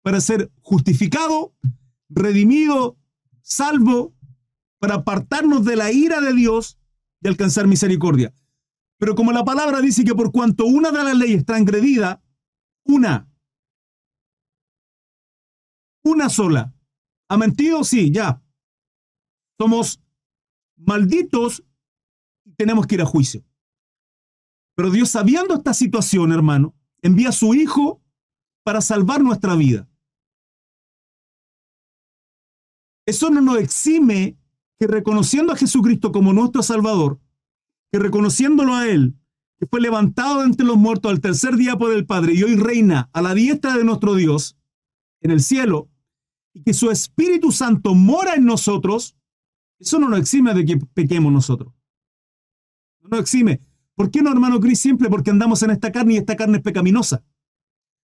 para ser justificado, redimido, salvo, para apartarnos de la ira de Dios y alcanzar misericordia. Pero como la palabra dice que por cuanto una de las leyes está engredida, una, una sola, ¿ha mentido? Sí, ya. Somos malditos y tenemos que ir a juicio. Pero Dios, sabiendo esta situación, hermano, envía a su Hijo para salvar nuestra vida. Eso no nos exime que reconociendo a Jesucristo como nuestro Salvador, que reconociéndolo a Él, que fue levantado de entre los muertos al tercer día por el Padre y hoy reina a la diestra de nuestro Dios en el cielo, y que su Espíritu Santo mora en nosotros, eso no nos exime de que pequemos nosotros. No nos exime. ¿Por qué no, hermano Cris? Simple, porque andamos en esta carne y esta carne es pecaminosa.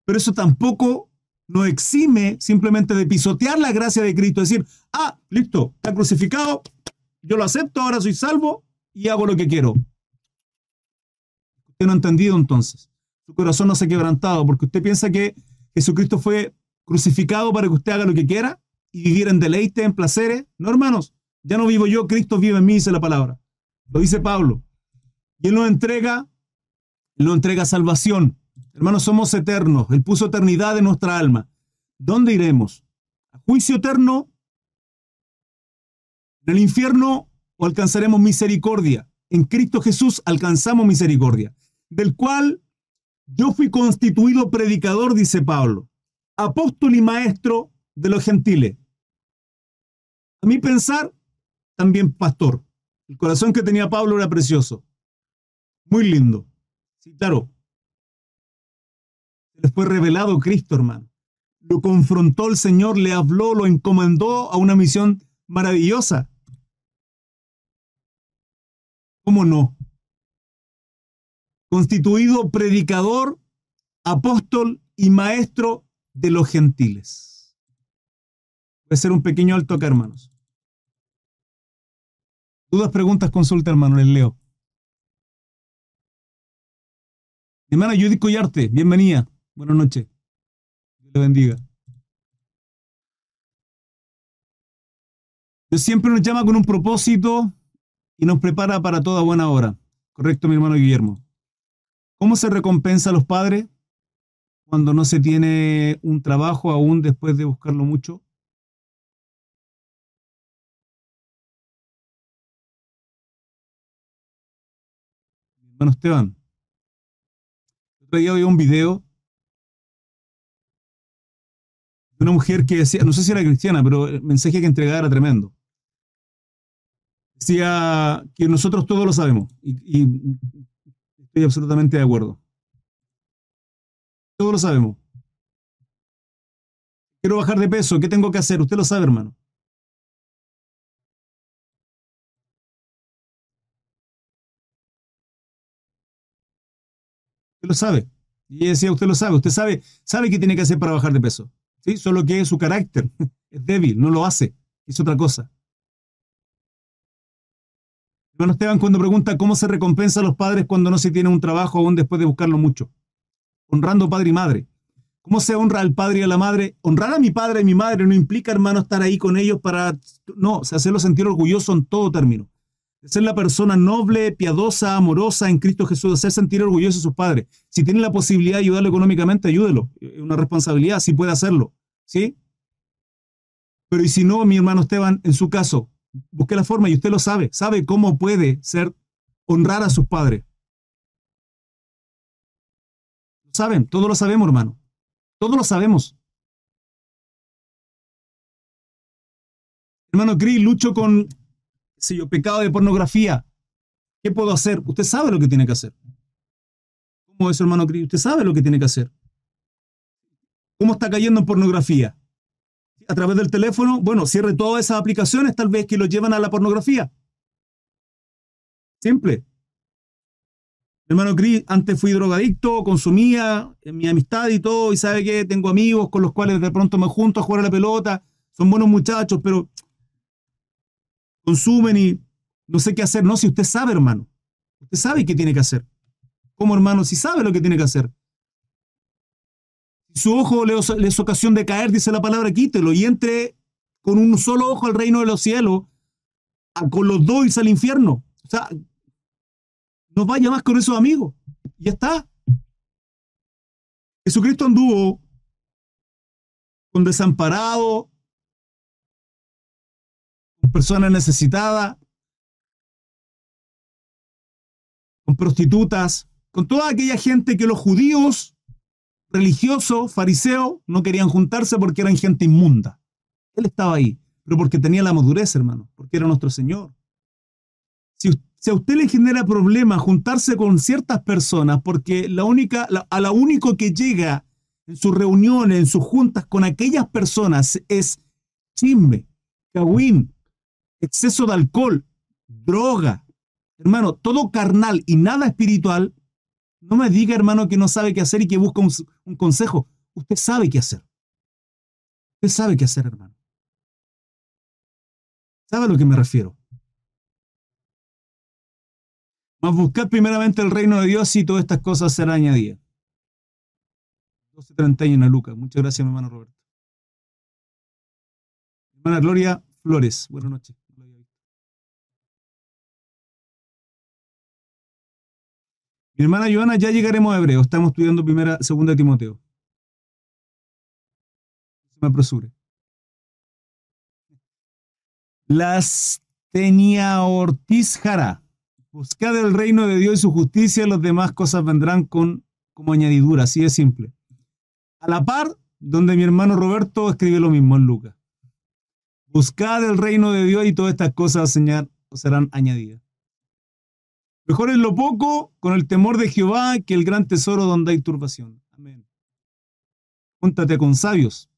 Pero eso tampoco no exime simplemente de pisotear la gracia de Cristo, decir, ah, listo, está crucificado, yo lo acepto, ahora soy salvo y hago lo que quiero. Usted no ha entendido entonces. Su corazón no se ha quebrantado porque usted piensa que Jesucristo fue crucificado para que usted haga lo que quiera y vivir en deleite, en placeres. No, hermanos, ya no vivo yo, Cristo vive en mí, dice la palabra. Lo dice Pablo. Y Él nos entrega, Él nos entrega salvación. Hermanos, somos eternos. Él puso eternidad en nuestra alma. ¿Dónde iremos? ¿A juicio eterno? ¿En el infierno o alcanzaremos misericordia? En Cristo Jesús alcanzamos misericordia, del cual yo fui constituido predicador, dice Pablo, apóstol y maestro de los gentiles. A mi pensar, también pastor. El corazón que tenía Pablo era precioso. Muy lindo. Claro, les fue revelado Cristo, hermano. Lo confrontó el Señor, le habló, lo encomendó a una misión maravillosa. ¿Cómo no? Constituido predicador, apóstol y maestro de los gentiles. Puede ser un pequeño alto acá, hermanos. Dudas, preguntas, consulta, hermano, les leo. Hermana Judith Collarte, bienvenida. Buenas noches. Dios le bendiga. Dios siempre nos llama con un propósito y nos prepara para toda buena hora. Correcto, mi hermano Guillermo. ¿Cómo se recompensa a los padres? cuando no se tiene un trabajo aún después de buscarlo mucho? Hermano Esteban, otro día vi un video de una mujer que decía, no sé si era cristiana, pero el mensaje que entregaba era tremendo. Decía que nosotros todos lo sabemos y, y estoy absolutamente de acuerdo. Todos lo sabemos. Quiero bajar de peso, ¿qué tengo que hacer? Usted lo sabe, hermano. Sabe. Y decía, usted lo sabe, usted sabe, sabe qué tiene que hacer para bajar de peso. ¿Sí? Solo que su carácter es débil, no lo hace, es otra cosa. Hermano Esteban, cuando pregunta cómo se recompensa a los padres cuando no se tiene un trabajo aún después de buscarlo mucho. Honrando padre y madre. ¿Cómo se honra al padre y a la madre? Honrar a mi padre y mi madre no implica, hermano, estar ahí con ellos para... No, o sea, hacerlo sentir orgulloso en todo término. Ser la persona noble, piadosa, amorosa en Cristo Jesús, hacer sentir orgulloso a sus padres. Si tiene la posibilidad de ayudarlo económicamente, ayúdelo. Es una responsabilidad, si puede hacerlo. ¿Sí? Pero y si no, mi hermano Esteban, en su caso, busque la forma y usted lo sabe, sabe cómo puede ser honrar a sus padres. Lo saben, todos lo sabemos, hermano. Todos lo sabemos. Hermano Cris, lucho con si yo, pecado de pornografía. ¿Qué puedo hacer? Usted sabe lo que tiene que hacer. ¿Cómo es, hermano Cris? Usted sabe lo que tiene que hacer. ¿Cómo está cayendo en pornografía? a través del teléfono, bueno, cierre todas esas aplicaciones tal vez que lo llevan a la pornografía. Simple. hermano Cris, antes fui drogadicto, consumía en mi amistad y todo, y sabe que tengo amigos con los cuales de pronto me junto a jugar a la pelota, son buenos muchachos, pero consumen y no sé qué hacer. No, si usted sabe, hermano, usted sabe qué tiene que hacer. Como hermano, si sabe lo que tiene que hacer su ojo le, es ocasión de caer, dice la palabra, quítelo y entre con un solo ojo al reino de los cielos, con los dos al infierno. O sea, no vaya más con esos amigos. Ya está. Jesucristo anduvo con desamparados, personas necesitadas, con prostitutas, con toda aquella gente que los judíos religioso, fariseo, no querían juntarse porque eran gente inmunda. Él estaba ahí, pero porque tenía la madurez, hermano, porque era nuestro Señor. Si, a usted le genera problema juntarse con ciertas personas, porque la única, a la único que llega en sus reuniones, en sus juntas con aquellas personas es chisme, cagüín, exceso de alcohol, droga, hermano, todo carnal y nada espiritual, no me diga, hermano, que no sabe qué hacer y que busca un, consejo. Usted sabe qué hacer. Usted sabe qué hacer, hermano. ¿Sabe a lo que me refiero? Mas buscar primeramente el reino de Dios y todas estas cosas serán añadidas. 12.31 Lucas. Muchas gracias, mi hermano Roberto. Hermana Gloria Flores. Buenas noches. Mi hermana Joana, ya llegaremos a Hebreo. Estamos estudiando primera, segunda de Timoteo. Se me apresure. Las tenía Ortiz Jara. Buscad el reino de Dios y su justicia, las demás cosas vendrán con, como añadidura. Así de simple. A la par, donde mi hermano Roberto escribe lo mismo en Lucas. Buscad el reino de Dios y todas estas cosas serán añadidas. Mejor es lo poco con el temor de Jehová que el gran tesoro donde hay turbación. Amén. Júntate con sabios.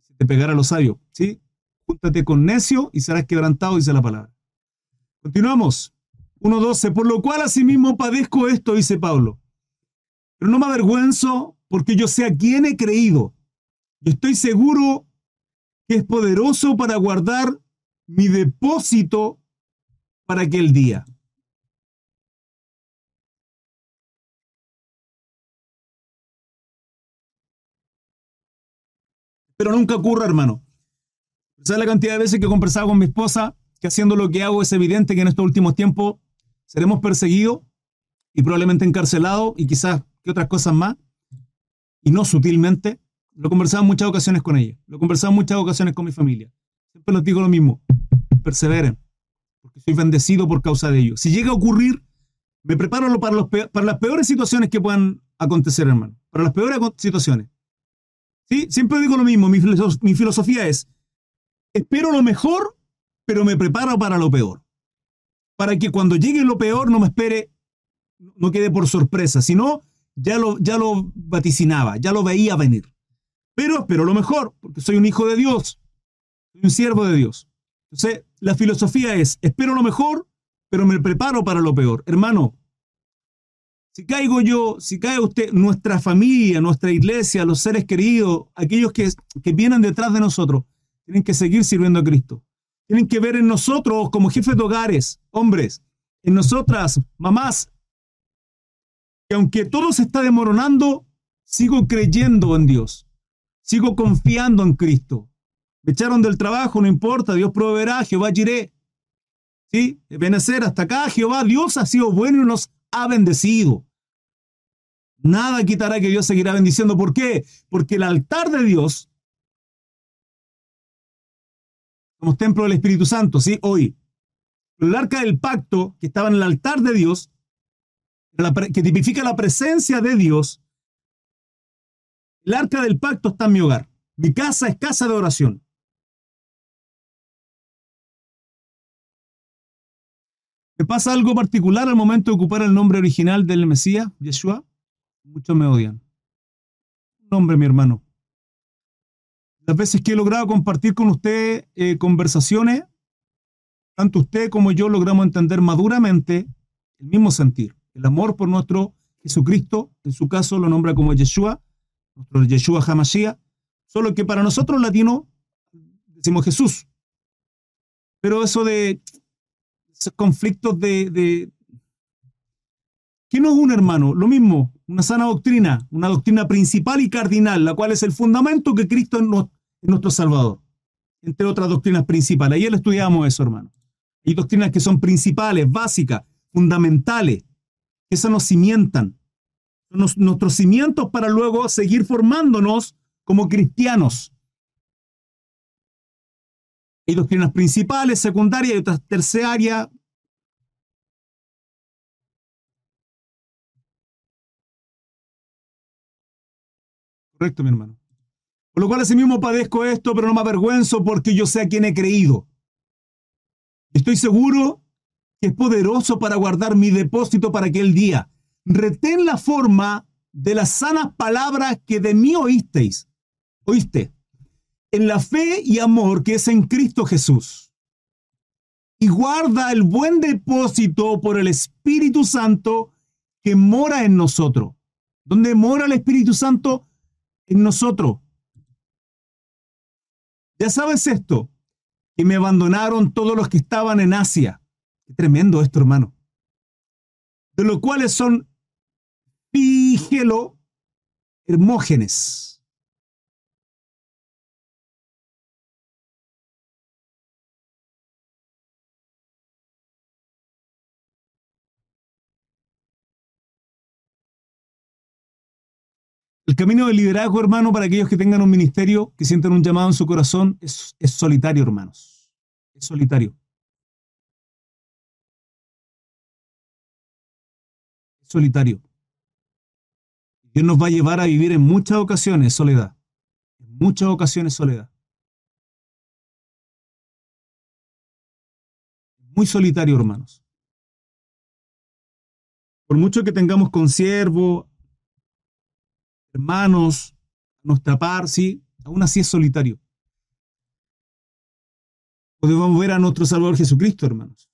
Se te pegará los sabios. ¿Sí? Júntate con necio y serás quebrantado, dice la palabra. Continuamos. 1.12. Por lo cual asimismo padezco esto, dice Pablo. Pero no me avergüenzo porque yo sé a quién he creído. Yo estoy seguro que es poderoso para guardar mi depósito para aquel día. Pero nunca ocurre, hermano. ¿Sabes la cantidad de veces que he conversado con mi esposa que haciendo lo que hago es evidente que en estos últimos tiempos seremos perseguidos y probablemente encarcelados y quizás que otras cosas más? y no sutilmente, lo conversaba en muchas ocasiones con ella, lo conversaba en muchas ocasiones con mi familia. Siempre les digo lo mismo, perseveren, porque soy bendecido por causa de ello. Si llega a ocurrir, me preparo para, los para las peores situaciones que puedan acontecer, hermano, para las peores situaciones. ¿Sí? Siempre digo lo mismo, mi, filosofía es, espero lo mejor, pero me preparo para lo peor. Para que cuando llegue lo peor no me espere, no quede por sorpresa, sino ya lo, ya lo vaticinaba, ya lo veía venir. Pero espero lo mejor, porque soy un hijo de Dios, soy un siervo de Dios. Entonces, la filosofía es, espero lo mejor, pero me preparo para lo peor. Hermano, si caigo yo, si cae usted, nuestra familia, nuestra iglesia, los seres queridos, aquellos que, que vienen detrás de nosotros, tienen que seguir sirviendo a Cristo. Tienen que ver en nosotros como jefes de hogares, hombres, en nosotras, mamás, que aunque todo se está demoronando, sigo creyendo en Dios. Sigo confiando en Cristo. Me echaron del trabajo, no importa, Dios proveerá, Jehová iré. ¿Sí? Benecer hasta acá, Jehová, Dios ha sido bueno y nos ha bendecido. Nada quitará que Dios seguirá bendiciendo. ¿Por qué? Porque el altar de Dios, como templo del Espíritu Santo, ¿sí? Hoy, el arca del pacto que estaba en el altar de Dios, que tipifica la presencia de Dios, el arca del pacto está en mi hogar. Mi casa es casa de oración. ¿Me pasa algo particular al momento de ocupar el nombre original del Mesías, Yeshua? Muchos me odian. Nombre, mi hermano. Las veces que he logrado compartir con usted eh, conversaciones, tanto usted como yo logramos entender maduramente el mismo sentir, el amor por nuestro Jesucristo, en su caso lo nombra como Yeshua, nuestro Yeshua Hamashiach, solo que para nosotros latinos decimos Jesús. Pero eso de conflictos de, de... ¿Qué no es un hermano? Lo mismo, una sana doctrina, una doctrina principal y cardinal, la cual es el fundamento que Cristo es, nuestro Salvador, entre otras doctrinas principales. Ayer estudiamos eso, hermano. Hay doctrinas que son principales, básicas, fundamentales, que eso nos cimientan, nuestros cimientos para luego seguir formándonos como cristianos. Hay doctrinas principales, secundarias y otras terciarias. Correcto, mi hermano. Por lo cual así mismo padezco esto, pero no me avergüenzo porque yo sé a quién he creído. Estoy seguro que es poderoso para guardar mi depósito para aquel día retén la forma de las sanas palabras que de mí oísteis. Oíste, en la fe y amor que es en Cristo Jesús. Y guarda el buen depósito por el Espíritu Santo que mora en nosotros. ¿Dónde mora el Espíritu Santo? En nosotros. Ya sabes esto, que me abandonaron todos los que estaban en Asia. Tremendo esto, hermano. De los cuales son Pigelo Hermógenes. El camino del liderazgo, hermano, para aquellos que tengan un ministerio, que sientan un llamado en su corazón, es, solitario, hermanos. Es solitario. Es solitario. Dios nos va a llevar a vivir en muchas ocasiones soledad. En muchas ocasiones soledad. Muy solitario, hermanos. Por mucho que tengamos consiervo, hermanos, nuestra par, sí, aún así es solitario. Podemos ver a nuestro Salvador Jesucristo, hermanos.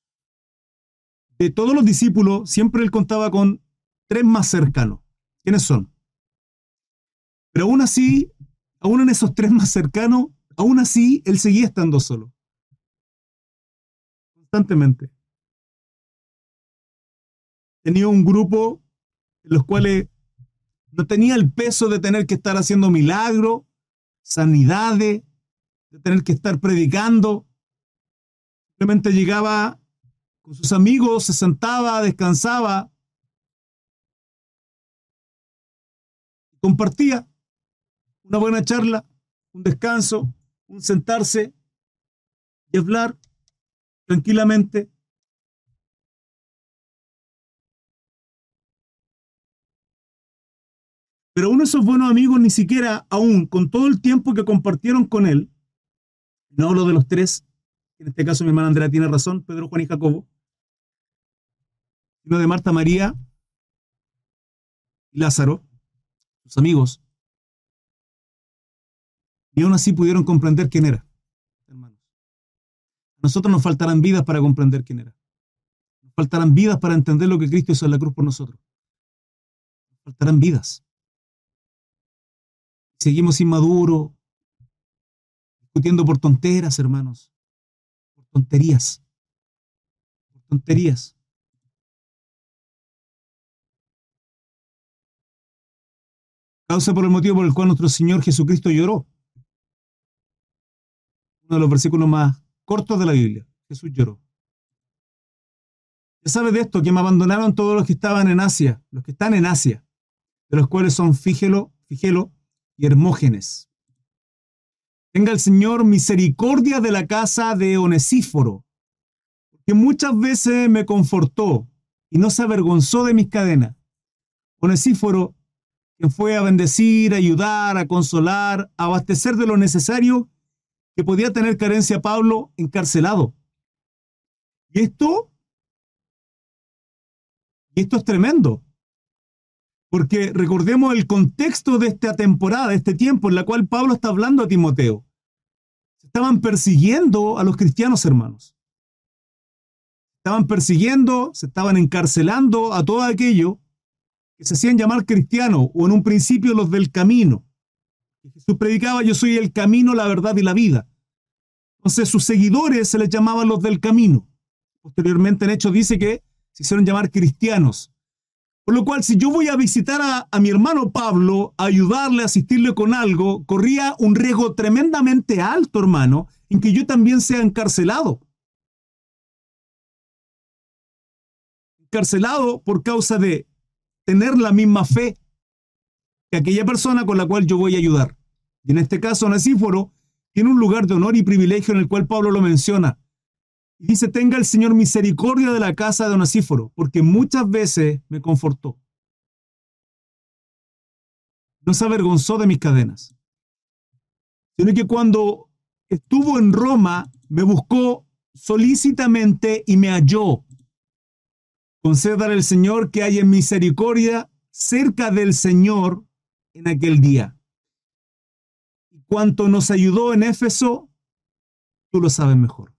De todos los discípulos, siempre él contaba con tres más cercanos. ¿Quiénes son? Pero aún así, aún en esos tres más cercanos, aún así, él seguía estando solo. Constantemente. Tenía un grupo en los cuales no tenía el peso de tener que estar haciendo milagros, sanidades, de tener que estar predicando. Simplemente llegaba con sus amigos, se sentaba, descansaba, compartía. una buena charla, un descanso, un sentarse y hablar tranquilamente. Pero uno de esos buenos amigos ni siquiera, aún con todo el tiempo que compartieron con él, no hablo de los tres, en este caso mi hermana Andrea tiene razón, Pedro, Juan y Jacobo, sino de Marta María y Lázaro, sus amigos, y aún así pudieron comprender quién era, hermanos. A nosotros nos faltarán vidas para comprender quién era. Nos faltarán vidas para entender lo que Cristo hizo en la cruz por nosotros. Nos faltarán vidas. Seguimos inmaduros, discutiendo por tonteras, hermanos. Por tonterías. Por tonterías. Causa por el motivo por el cual nuestro Señor Jesucristo lloró. Uno de los versículos más cortos de la Biblia. Jesús lloró. Ya sabe de esto, que me abandonaron todos los que estaban en Asia, los que están en Asia, de los cuales son Fígelo, Figelo y Hermógenes. Tenga el Señor misericordia de la casa de Onesíforo, que muchas veces me confortó y no se avergonzó de mis cadenas. Onesíforo, que fue a bendecir, a ayudar, a consolar, a abastecer de lo necesario que podía tener carencia Pablo encarcelado. Y esto, y esto es tremendo, porque recordemos el contexto de esta temporada, de este tiempo en la cual Pablo está hablando a Timoteo. Estaban persiguiendo a los cristianos, hermanos. Estaban persiguiendo, se estaban encarcelando a todo aquello que se hacían llamar cristianos o en un principio los del camino. Jesús predicaba, yo soy el camino, la verdad y la vida. Entonces sus seguidores se les llamaban los del camino. Posteriormente en Hechos dice que se hicieron llamar cristianos. Por lo cual, si yo voy a visitar a, mi hermano Pablo, a ayudarle, a asistirle con algo, corría un riesgo tremendamente alto, hermano, en que yo también sea encarcelado. Encarcelado por causa de tener la misma fe que aquella persona con la cual yo voy a ayudar. Y en este caso, Nasíforo tiene un lugar de honor y privilegio en el cual Pablo lo menciona. Y dice, tenga el Señor misericordia de la casa de Onasíforo, porque muchas veces me confortó. No se avergonzó de mis cadenas, sino que cuando estuvo en Roma, me buscó solícitamente y me halló. Concédale el Señor que haya misericordia cerca del Señor en aquel día. Y cuanto nos ayudó en Éfeso, tú lo sabes mejor.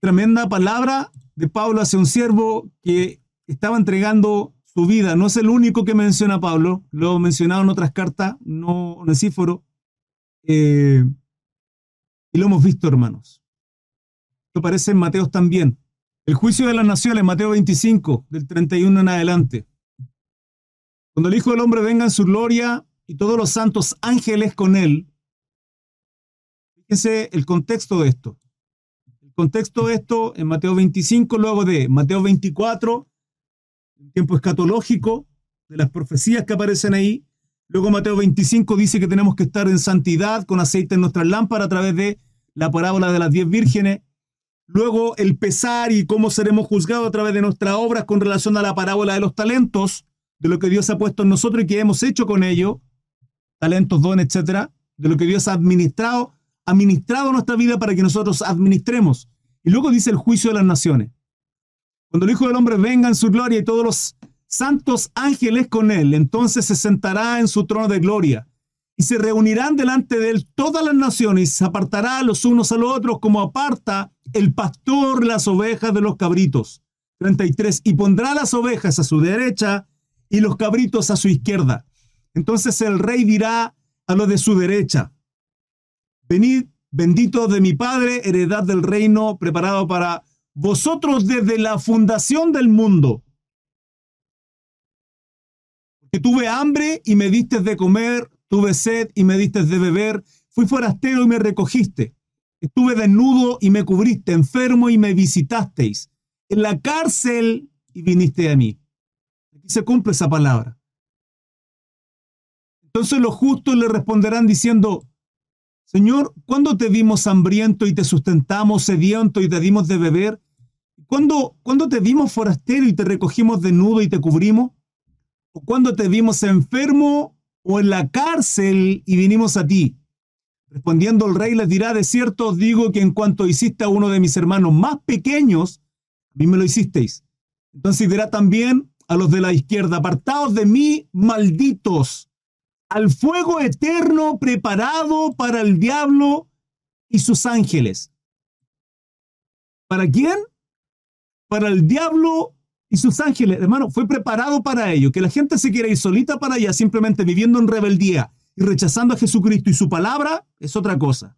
Tremenda palabra de Pablo hacia un siervo que estaba entregando su vida. No es el único que menciona Pablo, lo mencionado en otras cartas, no Onesíforo. Eh, y lo hemos visto, hermanos. Esto aparece en Mateo también. El juicio de las naciones, Mateo 25, del 31 en adelante. Cuando el Hijo del Hombre venga en su gloria y todos los santos ángeles con él, fíjense el contexto de esto contexto de esto, en Mateo 25, luego de Mateo 24, el tiempo escatológico, de las profecías que aparecen ahí. Luego Mateo 25 dice que tenemos que estar en santidad, con aceite en nuestras lámparas a través de la parábola de las diez vírgenes. Luego el pesar y cómo seremos juzgados a través de nuestras obras con relación a la parábola de los talentos, de lo que Dios ha puesto en nosotros y que hemos hecho con ello, talentos, dones, etcétera, de lo que Dios ha administrado administrado nuestra vida para que nosotros administremos. Y luego dice el juicio de las naciones. Cuando el Hijo del Hombre venga en su gloria y todos los santos ángeles con él, entonces se sentará en su trono de gloria y se reunirán delante de él todas las naciones y se apartará los unos a los otros como aparta el pastor las ovejas de los cabritos. 33. Y pondrá las ovejas a su derecha y los cabritos a su izquierda. Entonces el rey dirá a los de su derecha, Venid, bendito de mi Padre, heredad del reino preparado para vosotros desde la fundación del mundo. Que tuve hambre y me diste de comer, tuve sed y me diste de beber, fui forastero y me recogiste. Estuve desnudo y me cubriste, enfermo y me visitasteis. En la cárcel y viniste a mí. Aquí se cumple esa palabra. Entonces los justos le responderán diciendo, Señor, ¿cuándo te vimos hambriento y te sustentamos, sediento y te dimos de beber? ¿Cuándo, ¿Cuándo te vimos forastero y te recogimos desnudo y te cubrimos? ¿O cuándo te vimos enfermo o en la cárcel y vinimos a ti? Respondiendo el rey les dirá, de cierto os digo que en cuanto hiciste a uno de mis hermanos más pequeños, a mí me lo hicisteis. Entonces dirá también a los de la izquierda, apartaos de mí, malditos, al fuego eterno preparado para el diablo y sus ángeles. ¿Para quién? Para el diablo y sus ángeles. Hermano, fue preparado para ello. Que la gente se quiera ir solita para allá, simplemente viviendo en rebeldía y rechazando a Jesucristo y su palabra, es otra cosa.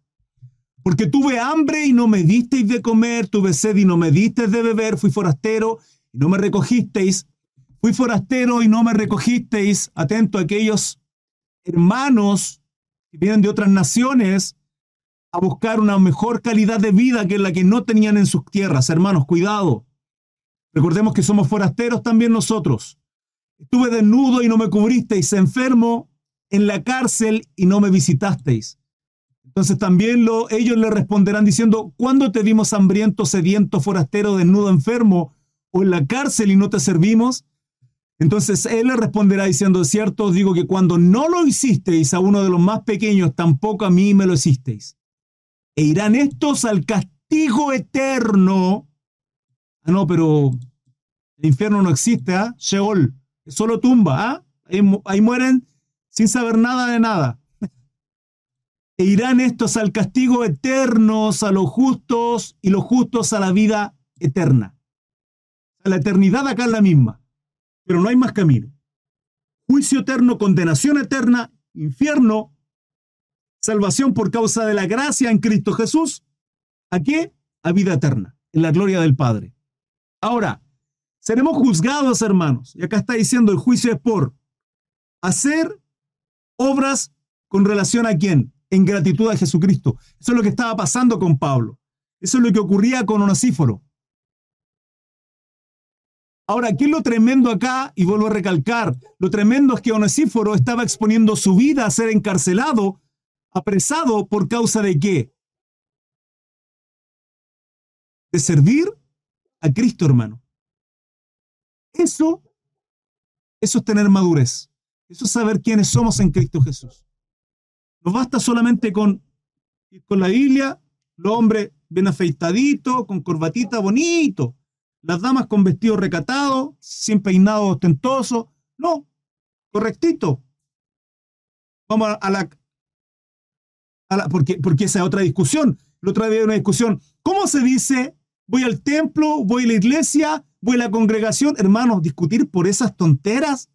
Porque tuve hambre y no me disteis de comer, tuve sed y no me disteis de beber, fui forastero y no me recogisteis, fui forastero y no me recogisteis, atento a aquellos hermanos que vienen de otras naciones a buscar una mejor calidad de vida que la que no tenían en sus tierras. Hermanos, cuidado. Recordemos que somos forasteros también nosotros. Estuve desnudo y no me cubristeis, enfermo en la cárcel y no me visitasteis. Entonces también lo, ellos le responderán diciendo, ¿cuándo te vimos hambriento, sediento, forastero, desnudo, enfermo o en la cárcel y no te servimos? Entonces él le responderá diciendo, cierto, digo que cuando no lo hicisteis a uno de los más pequeños, tampoco a mí me lo hicisteis. E irán estos al castigo eterno. Ah, no, pero el infierno no existe, ¿ah? Sheol, es solo tumba, ¿ah? ahí mueren sin saber nada de nada. E irán estos al castigo eterno, a los justos y los justos a la vida eterna. La eternidad acá es la misma, pero no hay más camino. Juicio eterno, condenación eterna, infierno, salvación por causa de la gracia en Cristo Jesús. ¿A qué? A vida eterna, en la gloria del Padre. Ahora, seremos juzgados, hermanos. Y acá está diciendo el juicio es por hacer obras con relación a quién? En gratitud a Jesucristo. Eso es lo que estaba pasando con Pablo. Eso es lo que ocurría con Onasíforo. Ahora, ¿qué es lo tremendo acá? Y vuelvo a recalcar, lo tremendo es que Onasíforo estaba exponiendo su vida a ser encarcelado, apresado por causa de qué? De servir a Cristo, hermano. Eso, eso es tener madurez. Eso es saber quiénes somos en Cristo Jesús. No basta solamente con con la Biblia, los hombres bien afeitaditos, con corbatita bonito, las damas con vestido recatado, sin peinado ostentoso. No, correctito. Vamos a la, a la porque, porque esa es otra discusión. La otra vez una discusión. ¿Cómo se dice? Voy al templo, voy a la iglesia, voy a la congregación. Hermanos, discutir por esas tonteras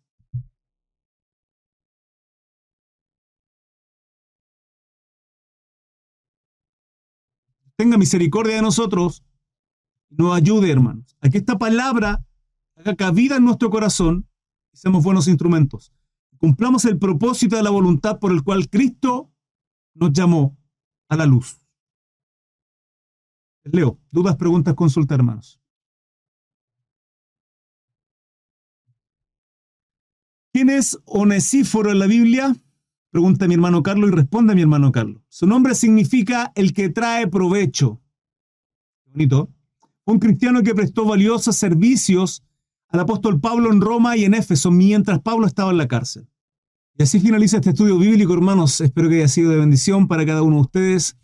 tenga misericordia de nosotros, nos ayude, hermanos, a que esta palabra haga cabida en nuestro corazón y seamos buenos instrumentos. Cumplamos el propósito de la voluntad por el cual Cristo nos llamó a la luz. Leo, dudas, preguntas, consulta, hermanos. ¿Quién es Onesíforo en la Biblia? Pregunta mi hermano Carlos y responde mi hermano Carlos. Su nombre significa el que trae provecho. Bonito. Un cristiano que prestó valiosos servicios al apóstol Pablo en Roma y en Éfeso mientras Pablo estaba en la cárcel. Y así finaliza este estudio bíblico, hermanos. Espero que haya sido de bendición para cada uno de ustedes.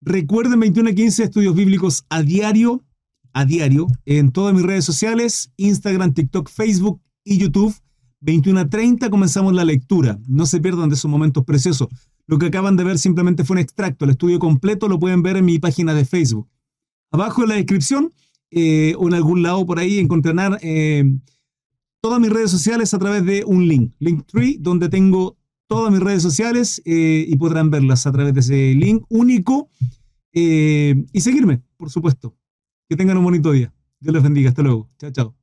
Recuerden 21 a 15 estudios bíblicos a diario, a diario, en todas mis redes sociales, Instagram, TikTok, Facebook y YouTube. 21 a 30 comenzamos la lectura. No se pierdan de esos momentos preciosos. Lo que acaban de ver simplemente fue un extracto. El estudio completo lo pueden ver en mi página de Facebook. Abajo en la descripción eh, o en algún lado por ahí encontrarán eh, todas mis redes sociales a través de un link, Linktree, donde tengo todas mis redes sociales eh, y podrán verlas a través de ese link único y seguirme, por supuesto. Que tengan un bonito día. Dios les bendiga. Hasta luego. Chao, chao.